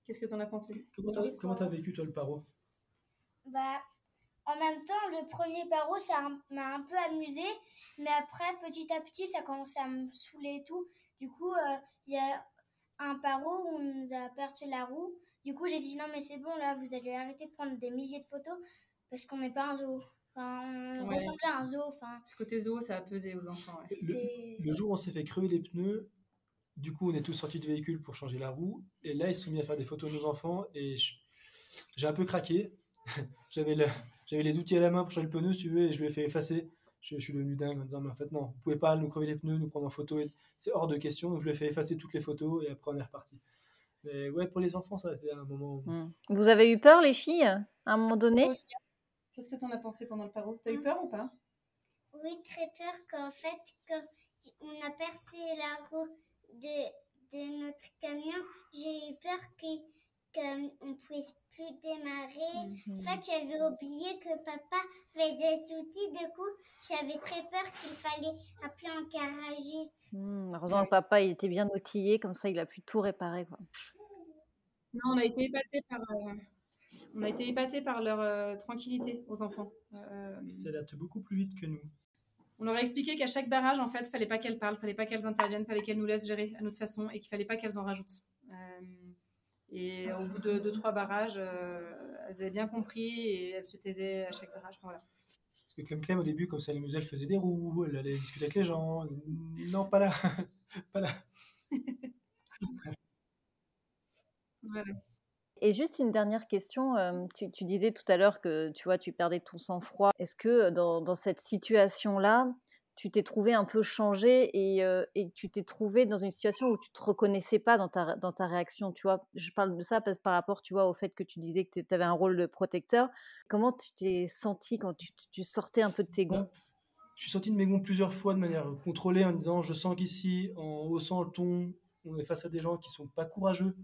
Qu'est-ce que tu en as pensé? Comment t'as comment t'as vécu toi le paro? Bah, en même temps, le premier paro, ça m'a un peu amusé, mais après, petit à petit, ça commençait à me saouler et tout. Du coup, euh, il y a un paro où on nous a aperçu la roue. Du coup, j'ai dit non, mais c'est bon, là, vous allez arrêter de prendre des milliers de photos parce qu'on n'est pas un zoo. on Ouais. ressemblait à un zoo. Enfin, Ce côté zoo, ça a pesé aux enfants. ouais. Le, jour où on s'est fait crever les pneus, du coup, on est tous sortis du véhicule pour changer la roue. Et là, ils se sont mis à faire des photos de nos enfants. Et j'ai un peu craqué. J'avais le- j'avais les outils à la main pour changer le pneu, si tu veux, et je lui ai fait effacer. Je, je suis devenu dingue en disant, mais en fait, non, vous pouvez pas nous crever les pneus, nous prendre en photo. et- C'est hors de question. Donc, je lui ai fait effacer toutes les photos et après, on est reparti. Mais ouais, pour les enfants, ça a été un moment. Hmm. Vous avez eu peur, les filles, à un moment donné? Oui. Qu'est-ce que t'en as pensé pendant le paro? T'as eu peur ou pas? Oui, très peur qu'en fait, quand on a percé la roue de, de notre camion, j'ai eu peur qu'on ne puisse plus démarrer. En fait, j'avais oublié que papa avait des outils. Du coup, j'avais très peur qu'il fallait appeler un garagiste. Hmm, Heureusement que papa il était bien outillé, comme ça il a pu tout réparer. Quoi. Non, on a été épatés par, euh, on a été épatés par leur euh, tranquillité aux enfants. Euh, Ils s'adaptent beaucoup plus vite que nous. on leur a expliqué qu'à chaque barrage, en fait, fallait pas qu'elles parlent, fallait pas qu'elles interviennent, fallait qu'elles nous laissent gérer à notre façon et qu'il fallait pas qu'elles en rajoutent. Euh, et au bout de deux, trois barrages, euh, elles avaient bien compris et elles se taisaient à chaque barrage. Voilà. Parce que Clem Clem, au début, comme ça l'amusait, elle faisait des roues, elle allait discuter avec les gens. Non, pas là. pas là. Voilà. Et juste une dernière question, euh, tu, tu disais tout à l'heure que tu vois, tu perdais ton sang-froid. Est-ce que dans, dans cette situation-là, tu t'es trouvé un peu changé et, tu t'es trouvé dans une situation où tu te reconnaissais pas dans ta, dans ta réaction, tu vois? Je parle de ça parce, par rapport, tu vois, au fait que tu disais que tu avais un rôle de protecteur. Comment tu t'es senti quand tu, sortais un peu de tes gonds? Je suis sorti de mes gonds plusieurs fois de manière contrôlée en disant je sens qu'ici, en haussant le ton, on est face à des gens qui sont pas courageux.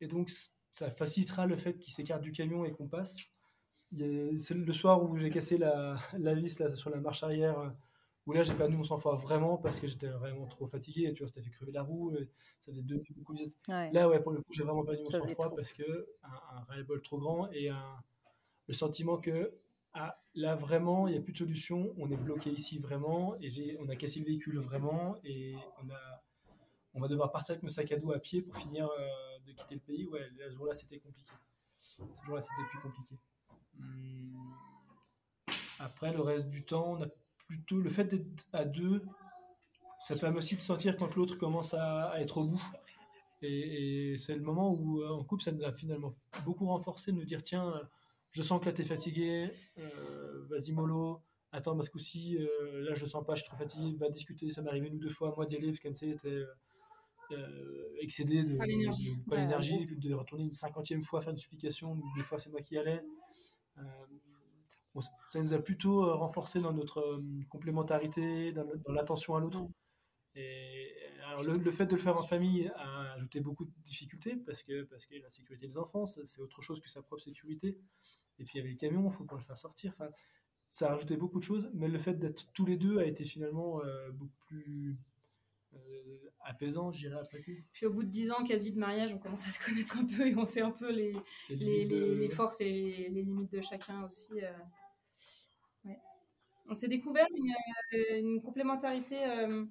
Et donc, ça facilitera le fait qu'ils s'écartent du camion et qu'on passe. C'est le soir où j'ai cassé la, vis sur la marche arrière, où là j'ai perdu mon sang-froid vraiment parce que j'étais vraiment trop fatigué. Tu vois, ça fait crever la roue, et ça faisait deux beaucoup vite. Ouais. Là, ouais, pour le coup, j'ai vraiment perdu mon sang-froid parce que un, un ras-le-bol trop grand et un- le sentiment que ah, là vraiment, il n'y a plus de solution. On est bloqué ici vraiment et on a cassé le véhicule vraiment et on a, on va devoir partir avec nos sacs à dos à pied pour finir euh, de quitter le pays. Ouais, là, ce jour-là, c'était compliqué. Ce jour-là, c'était plus compliqué. Hum, Après, le reste du temps, on a plutôt le fait d'être à deux. Ça permet aussi de sentir quand l'autre commence à, à être au bout. Et, et c'est le moment où, euh, en couple, ça nous a finalement beaucoup renforcé de nous dire tiens, euh, je sens que là, t'es fatigué, euh, vas-y, mollo, attends, bah, ce coup-ci, euh, là, je sens pas, je suis trop fatigué, va discuter. Ça m'est arrivé une ou deux fois, moi, d'y aller, parce qu'Anne était euh, excédé de Pas l'énergie. de- Ouais, l'énergie, de retourner une cinquantième fois faire une supplication. Des fois, c'est moi qui y allais. On ça nous a plutôt euh, renforcé dans notre euh, complémentarité, dans, l'attention à l'autre. Et alors le, le fait de le faire en famille a ajouté beaucoup de difficultés parce que, parce que la sécurité des enfants, c'est autre chose que sa propre sécurité. Et puis il y avait le camion, il faut pas le faire sortir. Enfin, ça a rajouté beaucoup de choses, mais le fait d'être tous les deux a été finalement euh, beaucoup plus euh, apaisant, je dirais, après coup. Puis au bout de dix ans quasi de mariage, on commence à se connaître un peu et on sait un peu les, Les les, limites de- les- les forces et les, les limites de chacun aussi. euh. On s'est découvert une, euh, une complémentarité. euh,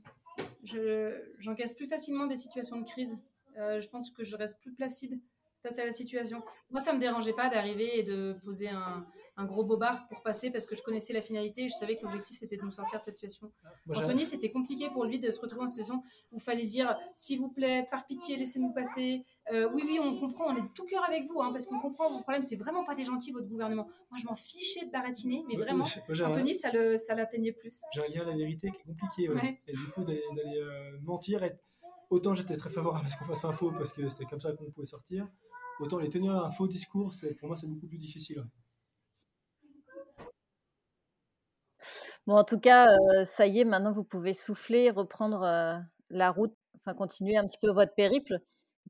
je- J'encaisse plus facilement des situations de crise. Euh, je pense que je reste plus placide face à la situation. Moi, ça me dérangeait pas d'arriver et de poser un, un gros bobard pour passer parce que je connaissais la finalité et je savais que l'objectif c'était de nous sortir de cette situation. Moi, j'ai- Anthony, c'était compliqué pour lui de se retrouver une situation où il fallait dire s'il vous plaît, par pitié, laissez-nous passer. Euh, oui, oui, on comprend, on est de tout cœur avec vous, hein, parce qu'on comprend vos problèmes. C'est vraiment pas des gentils, votre gouvernement. Moi, je m'en fichais de baratiner, mais moi, vraiment, moi, Anthony, ça le- ça l'atteignait plus. j'ai un lien à la vérité qui est compliqué. ouais. Ouais. Et du coup, d'aller euh, mentir, autant j'étais très favorable à ce qu'on fasse un faux parce que c'était comme ça qu'on pouvait sortir, autant les tenir un faux discours, c'est- pour moi, c'est beaucoup plus difficile. Bon, en tout cas, euh, ça y est, maintenant vous pouvez souffler, reprendre euh, la route, enfin continuer un petit peu votre périple.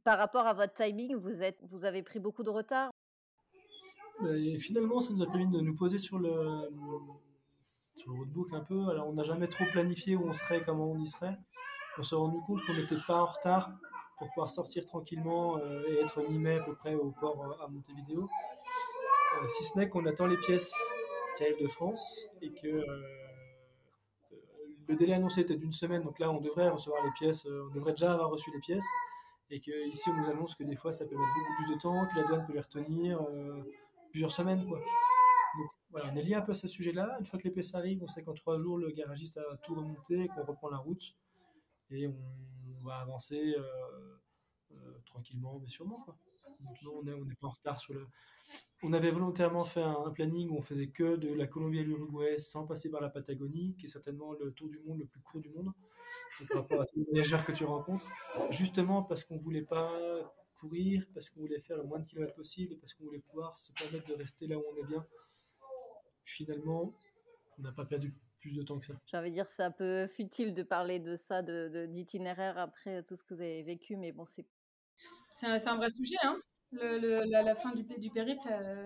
Par rapport à votre timing, vous, êtes, vous avez pris beaucoup de retard? Et finalement, ça nous a permis de nous poser sur le, sur le roadbook un peu. Alors, on n'a jamais trop planifié où on serait, comment on y serait. On s'est rendu compte qu'on n'était pas en retard pour pouvoir sortir tranquillement euh, et être mi-mai à peu près au port à Montevideo. Si ce n'est qu'on attend les pièces de France et que euh, le délai annoncé était d'une semaine, donc là on devrait recevoir les pièces, euh, on devrait déjà avoir reçu les pièces, et que ici on nous annonce que des fois ça peut mettre beaucoup plus de temps, que la douane peut les retenir euh, plusieurs semaines quoi. Donc voilà, on est lié un peu à ce sujet-là. Une fois que les pièces arrivent, on sait qu'en trois jours, le garagiste a tout remonté, qu'on reprend la route et on va avancer tranquillement, mais sûrement. Quoi. Donc on n'est pas en retard sur le. On avait volontairement fait un, planning où on faisait que de la Colombie à l'Uruguay sans passer par la Patagonie, qui est certainement le tour du monde le plus court du monde, par rapport à tous les nageurs que tu rencontres, justement parce qu'on voulait pas courir, parce qu'on voulait faire le moins de kilomètres possible et parce qu'on voulait pouvoir se permettre de rester là où on est bien. Finalement, on n'a pas perdu plus de temps que ça. De dire, c'est un peu futile de parler de ça, d'itinéraire de, après tout ce que vous avez vécu, mais bon, c'est. C'est un, vrai sujet, hein. La, fin du, périple, euh,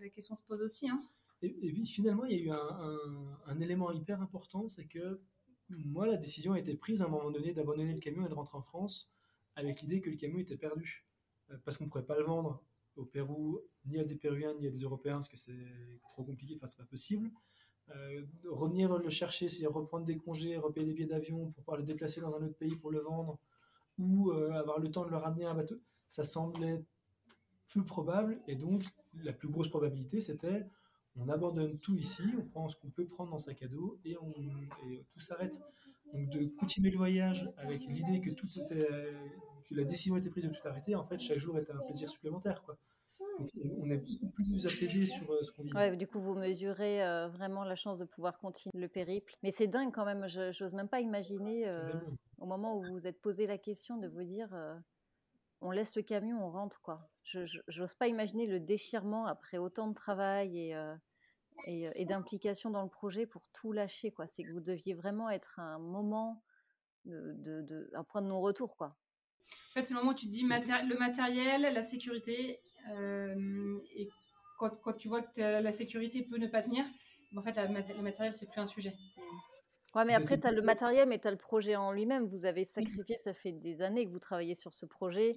la, question se pose aussi. Hein. Et, puis finalement, il y a eu un, un, élément hyper important, c'est que moi, la décision a été prise à un moment donné d'abandonner le camion et de rentrer en France avec l'idée que le camion était perdu. Euh, parce qu'on ne pourrait pas le vendre au Pérou, ni à des Péruviens, ni à des Européens, parce que c'est trop compliqué, enfin, c'est pas possible. Euh, revenir le chercher, c'est-à-dire reprendre des congés, repayer des billets d'avion pour pouvoir le déplacer dans un autre pays pour le vendre, ou euh, avoir le temps de le ramener à un bateau, ça semblait peu probable. Et donc, la plus grosse probabilité, c'était on abandonne tout ici, on prend ce qu'on peut prendre dans sac à dos et, on, tout s'arrête. Donc, de continuer le voyage avec l'idée que tout était, que la décision était prise de tout arrêter, en fait, chaque jour était un plaisir supplémentaire, quoi on est beaucoup plus apaisé sur euh, ce qu'on vit. du coup, vous mesurez euh, vraiment la chance de pouvoir continuer le périple. Mais c'est dingue quand même, je n'ose même pas imaginer euh, au moment où vous vous êtes posé la question de vous dire on laisse le camion, on rentre. quoi. Je n'ose pas imaginer le déchirement après autant de travail et, et, d'implication dans le projet pour tout lâcher. quoi. C'est que vous deviez vraiment être un moment, de, de, un point de non-retour. quoi. En fait, c'est le moment où tu te dis le matériel, la sécurité euh, et quand, quand, tu vois que la sécurité peut ne pas tenir, en fait, le matériel, c'est plus un sujet. Ouais, mais après, tu as le matériel, mais tu as le projet en lui-même. Vous avez sacrifié, ça fait des années que vous travaillez sur ce projet.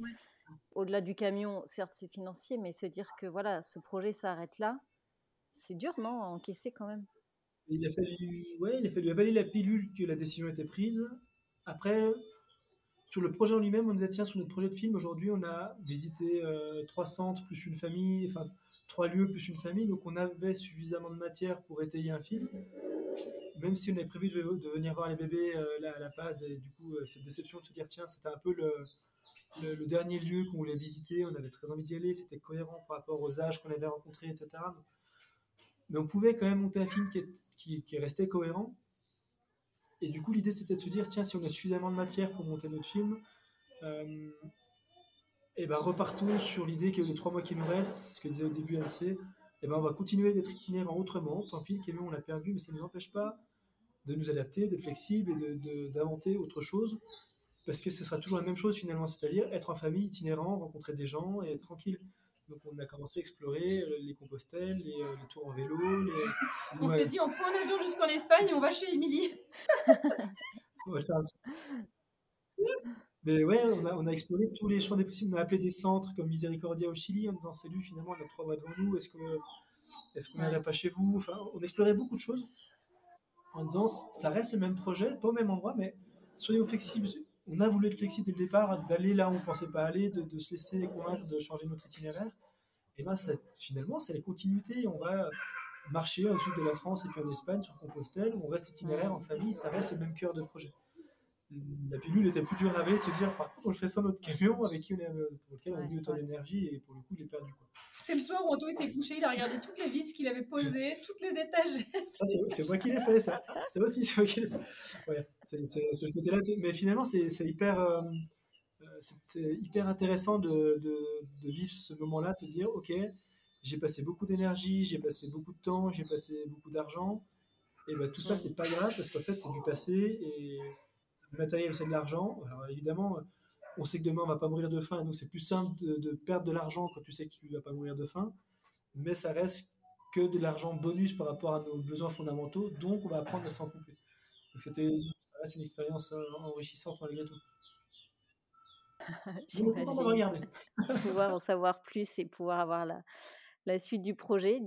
Au-delà du camion, certes, c'est financier, mais se dire que voilà, ce projet s'arrête là, c'est dur, non, à encaisser quand même. Il a fallu, ouais, il a fallu avaler la pilule que la décision était prise. Après, sur le projet en lui-même, on nous a tiens, sur notre projet de film, aujourd'hui, on a visité euh, trois centres plus une famille, enfin trois lieux plus une famille, donc on avait suffisamment de matière pour étayer un film. Même si on avait prévu de, venir voir les bébés euh, là, à la base, et du coup, euh, cette déception de se dire, tiens, c'était un peu le, dernier lieu qu'on voulait visiter, on avait très envie d'y aller, c'était cohérent par rapport aux âges qu'on avait rencontrés, etc. Mais on pouvait quand même monter un film qui, restait cohérent et du coup, l'idée, c'était de se dire, tiens, si on a suffisamment de matière pour monter notre film, et euh, eh ben repartons sur l'idée que les trois mois qui nous restent, ce que disait au début Ansier, et ben on va continuer d'être itinérant autrement. Tant pis, camion, on l'a perdu, mais ça ne nous empêche pas de nous adapter, d'être flexible et d'inventer autre chose. Parce que ce sera toujours la même chose finalement, c'est-à-dire être en famille, itinérant, rencontrer des gens et être tranquille. Donc on a commencé à explorer euh, les Compostelles, les, euh, tours en vélo. On s'est dit on prend un avion jusqu'en Espagne et on va chez Émilie. Mais ouais, on a, on a, exploré tous les champs des possibles. On a appelé des centres comme Miséricordia au Chili en disant salut, finalement on a trois mois devant nous, est-ce qu'on est n'irait pas chez vous? Enfin, on explorait beaucoup de choses en disant ça reste le même projet, pas au même endroit, mais soyons flexibles on a voulu être flexible dès le départ, d'aller là où on ne pensait pas aller, de, se laisser convaincre de changer notre itinéraire. Et ben finalement, c'est la continuité. On va marcher au sud de la France et puis en Espagne sur Compostelle, on reste itinéraire en famille, ça reste le même cœur de projet. La pilule était plus dure à avaler de se dire, par contre, on le fait sans notre camion avec qui on est, pour lequel on a mis autant d'énergie et pour le coup, il est perdu. C'est le soir où Antoine s'est couché, il a regardé toutes les vis qu'il avait posées, toutes les étages. c'est moi qui l'ai fait, ça. C'est aussi, c'est moi qui l'ai fait. Ouais. C'est ce côté-là. Mais finalement, c'est hyper, euh, c'est hyper intéressant de, de, vivre ce moment-là, te dire, ok, j'ai passé beaucoup d'énergie, j'ai passé beaucoup de temps, j'ai passé beaucoup d'argent. Et ben, tout ça, c'est pas grave parce qu'en fait, c'est du passé et le matériel, c'est de l'argent. Alors évidemment, on sait que demain, on va pas mourir de faim, donc c'est plus simple de, de, perdre de l'argent quand tu sais que tu vas pas mourir de faim. Mais ça reste que de l'argent bonus par rapport à nos besoins fondamentaux, donc on va apprendre à s'en couper. Donc c'était reste une expérience euh, enrichissante malgré tout. J'imagine. pouvoir en savoir plus et pouvoir avoir la, la suite du projet.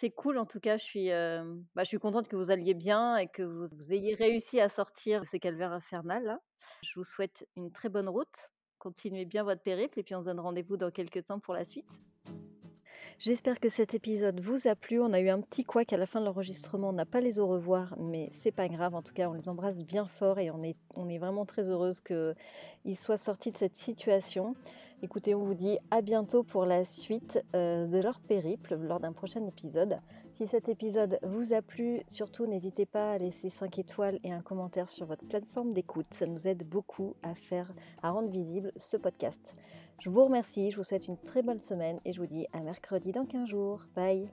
C'est cool, en tout cas, je suis, euh, bah, je suis contente que vous alliez bien et que vous, vous ayez réussi à sortir de ces calvaires infernales. Je vous souhaite une très bonne route. Continuez bien votre périple et puis on se donne rendez-vous dans quelques temps pour la suite. J'espère que cet épisode vous a plu. On a eu un petit couac à la fin de l'enregistrement. On n'a pas les au revoir, mais c'est pas grave. En tout cas, on les embrasse bien fort et on est, on est vraiment très heureuse qu'ils soient sortis de cette situation. Écoutez, on vous dit à bientôt pour la suite euh, de leur périple lors d'un prochain épisode. Si cet épisode vous a plu, surtout n'hésitez pas à laisser 5 étoiles et un commentaire sur votre plateforme d'écoute. Ça nous aide beaucoup à faire, à rendre visible ce podcast. Je vous remercie, je vous souhaite une très bonne semaine et je vous dis à mercredi dans 15 jours. Bye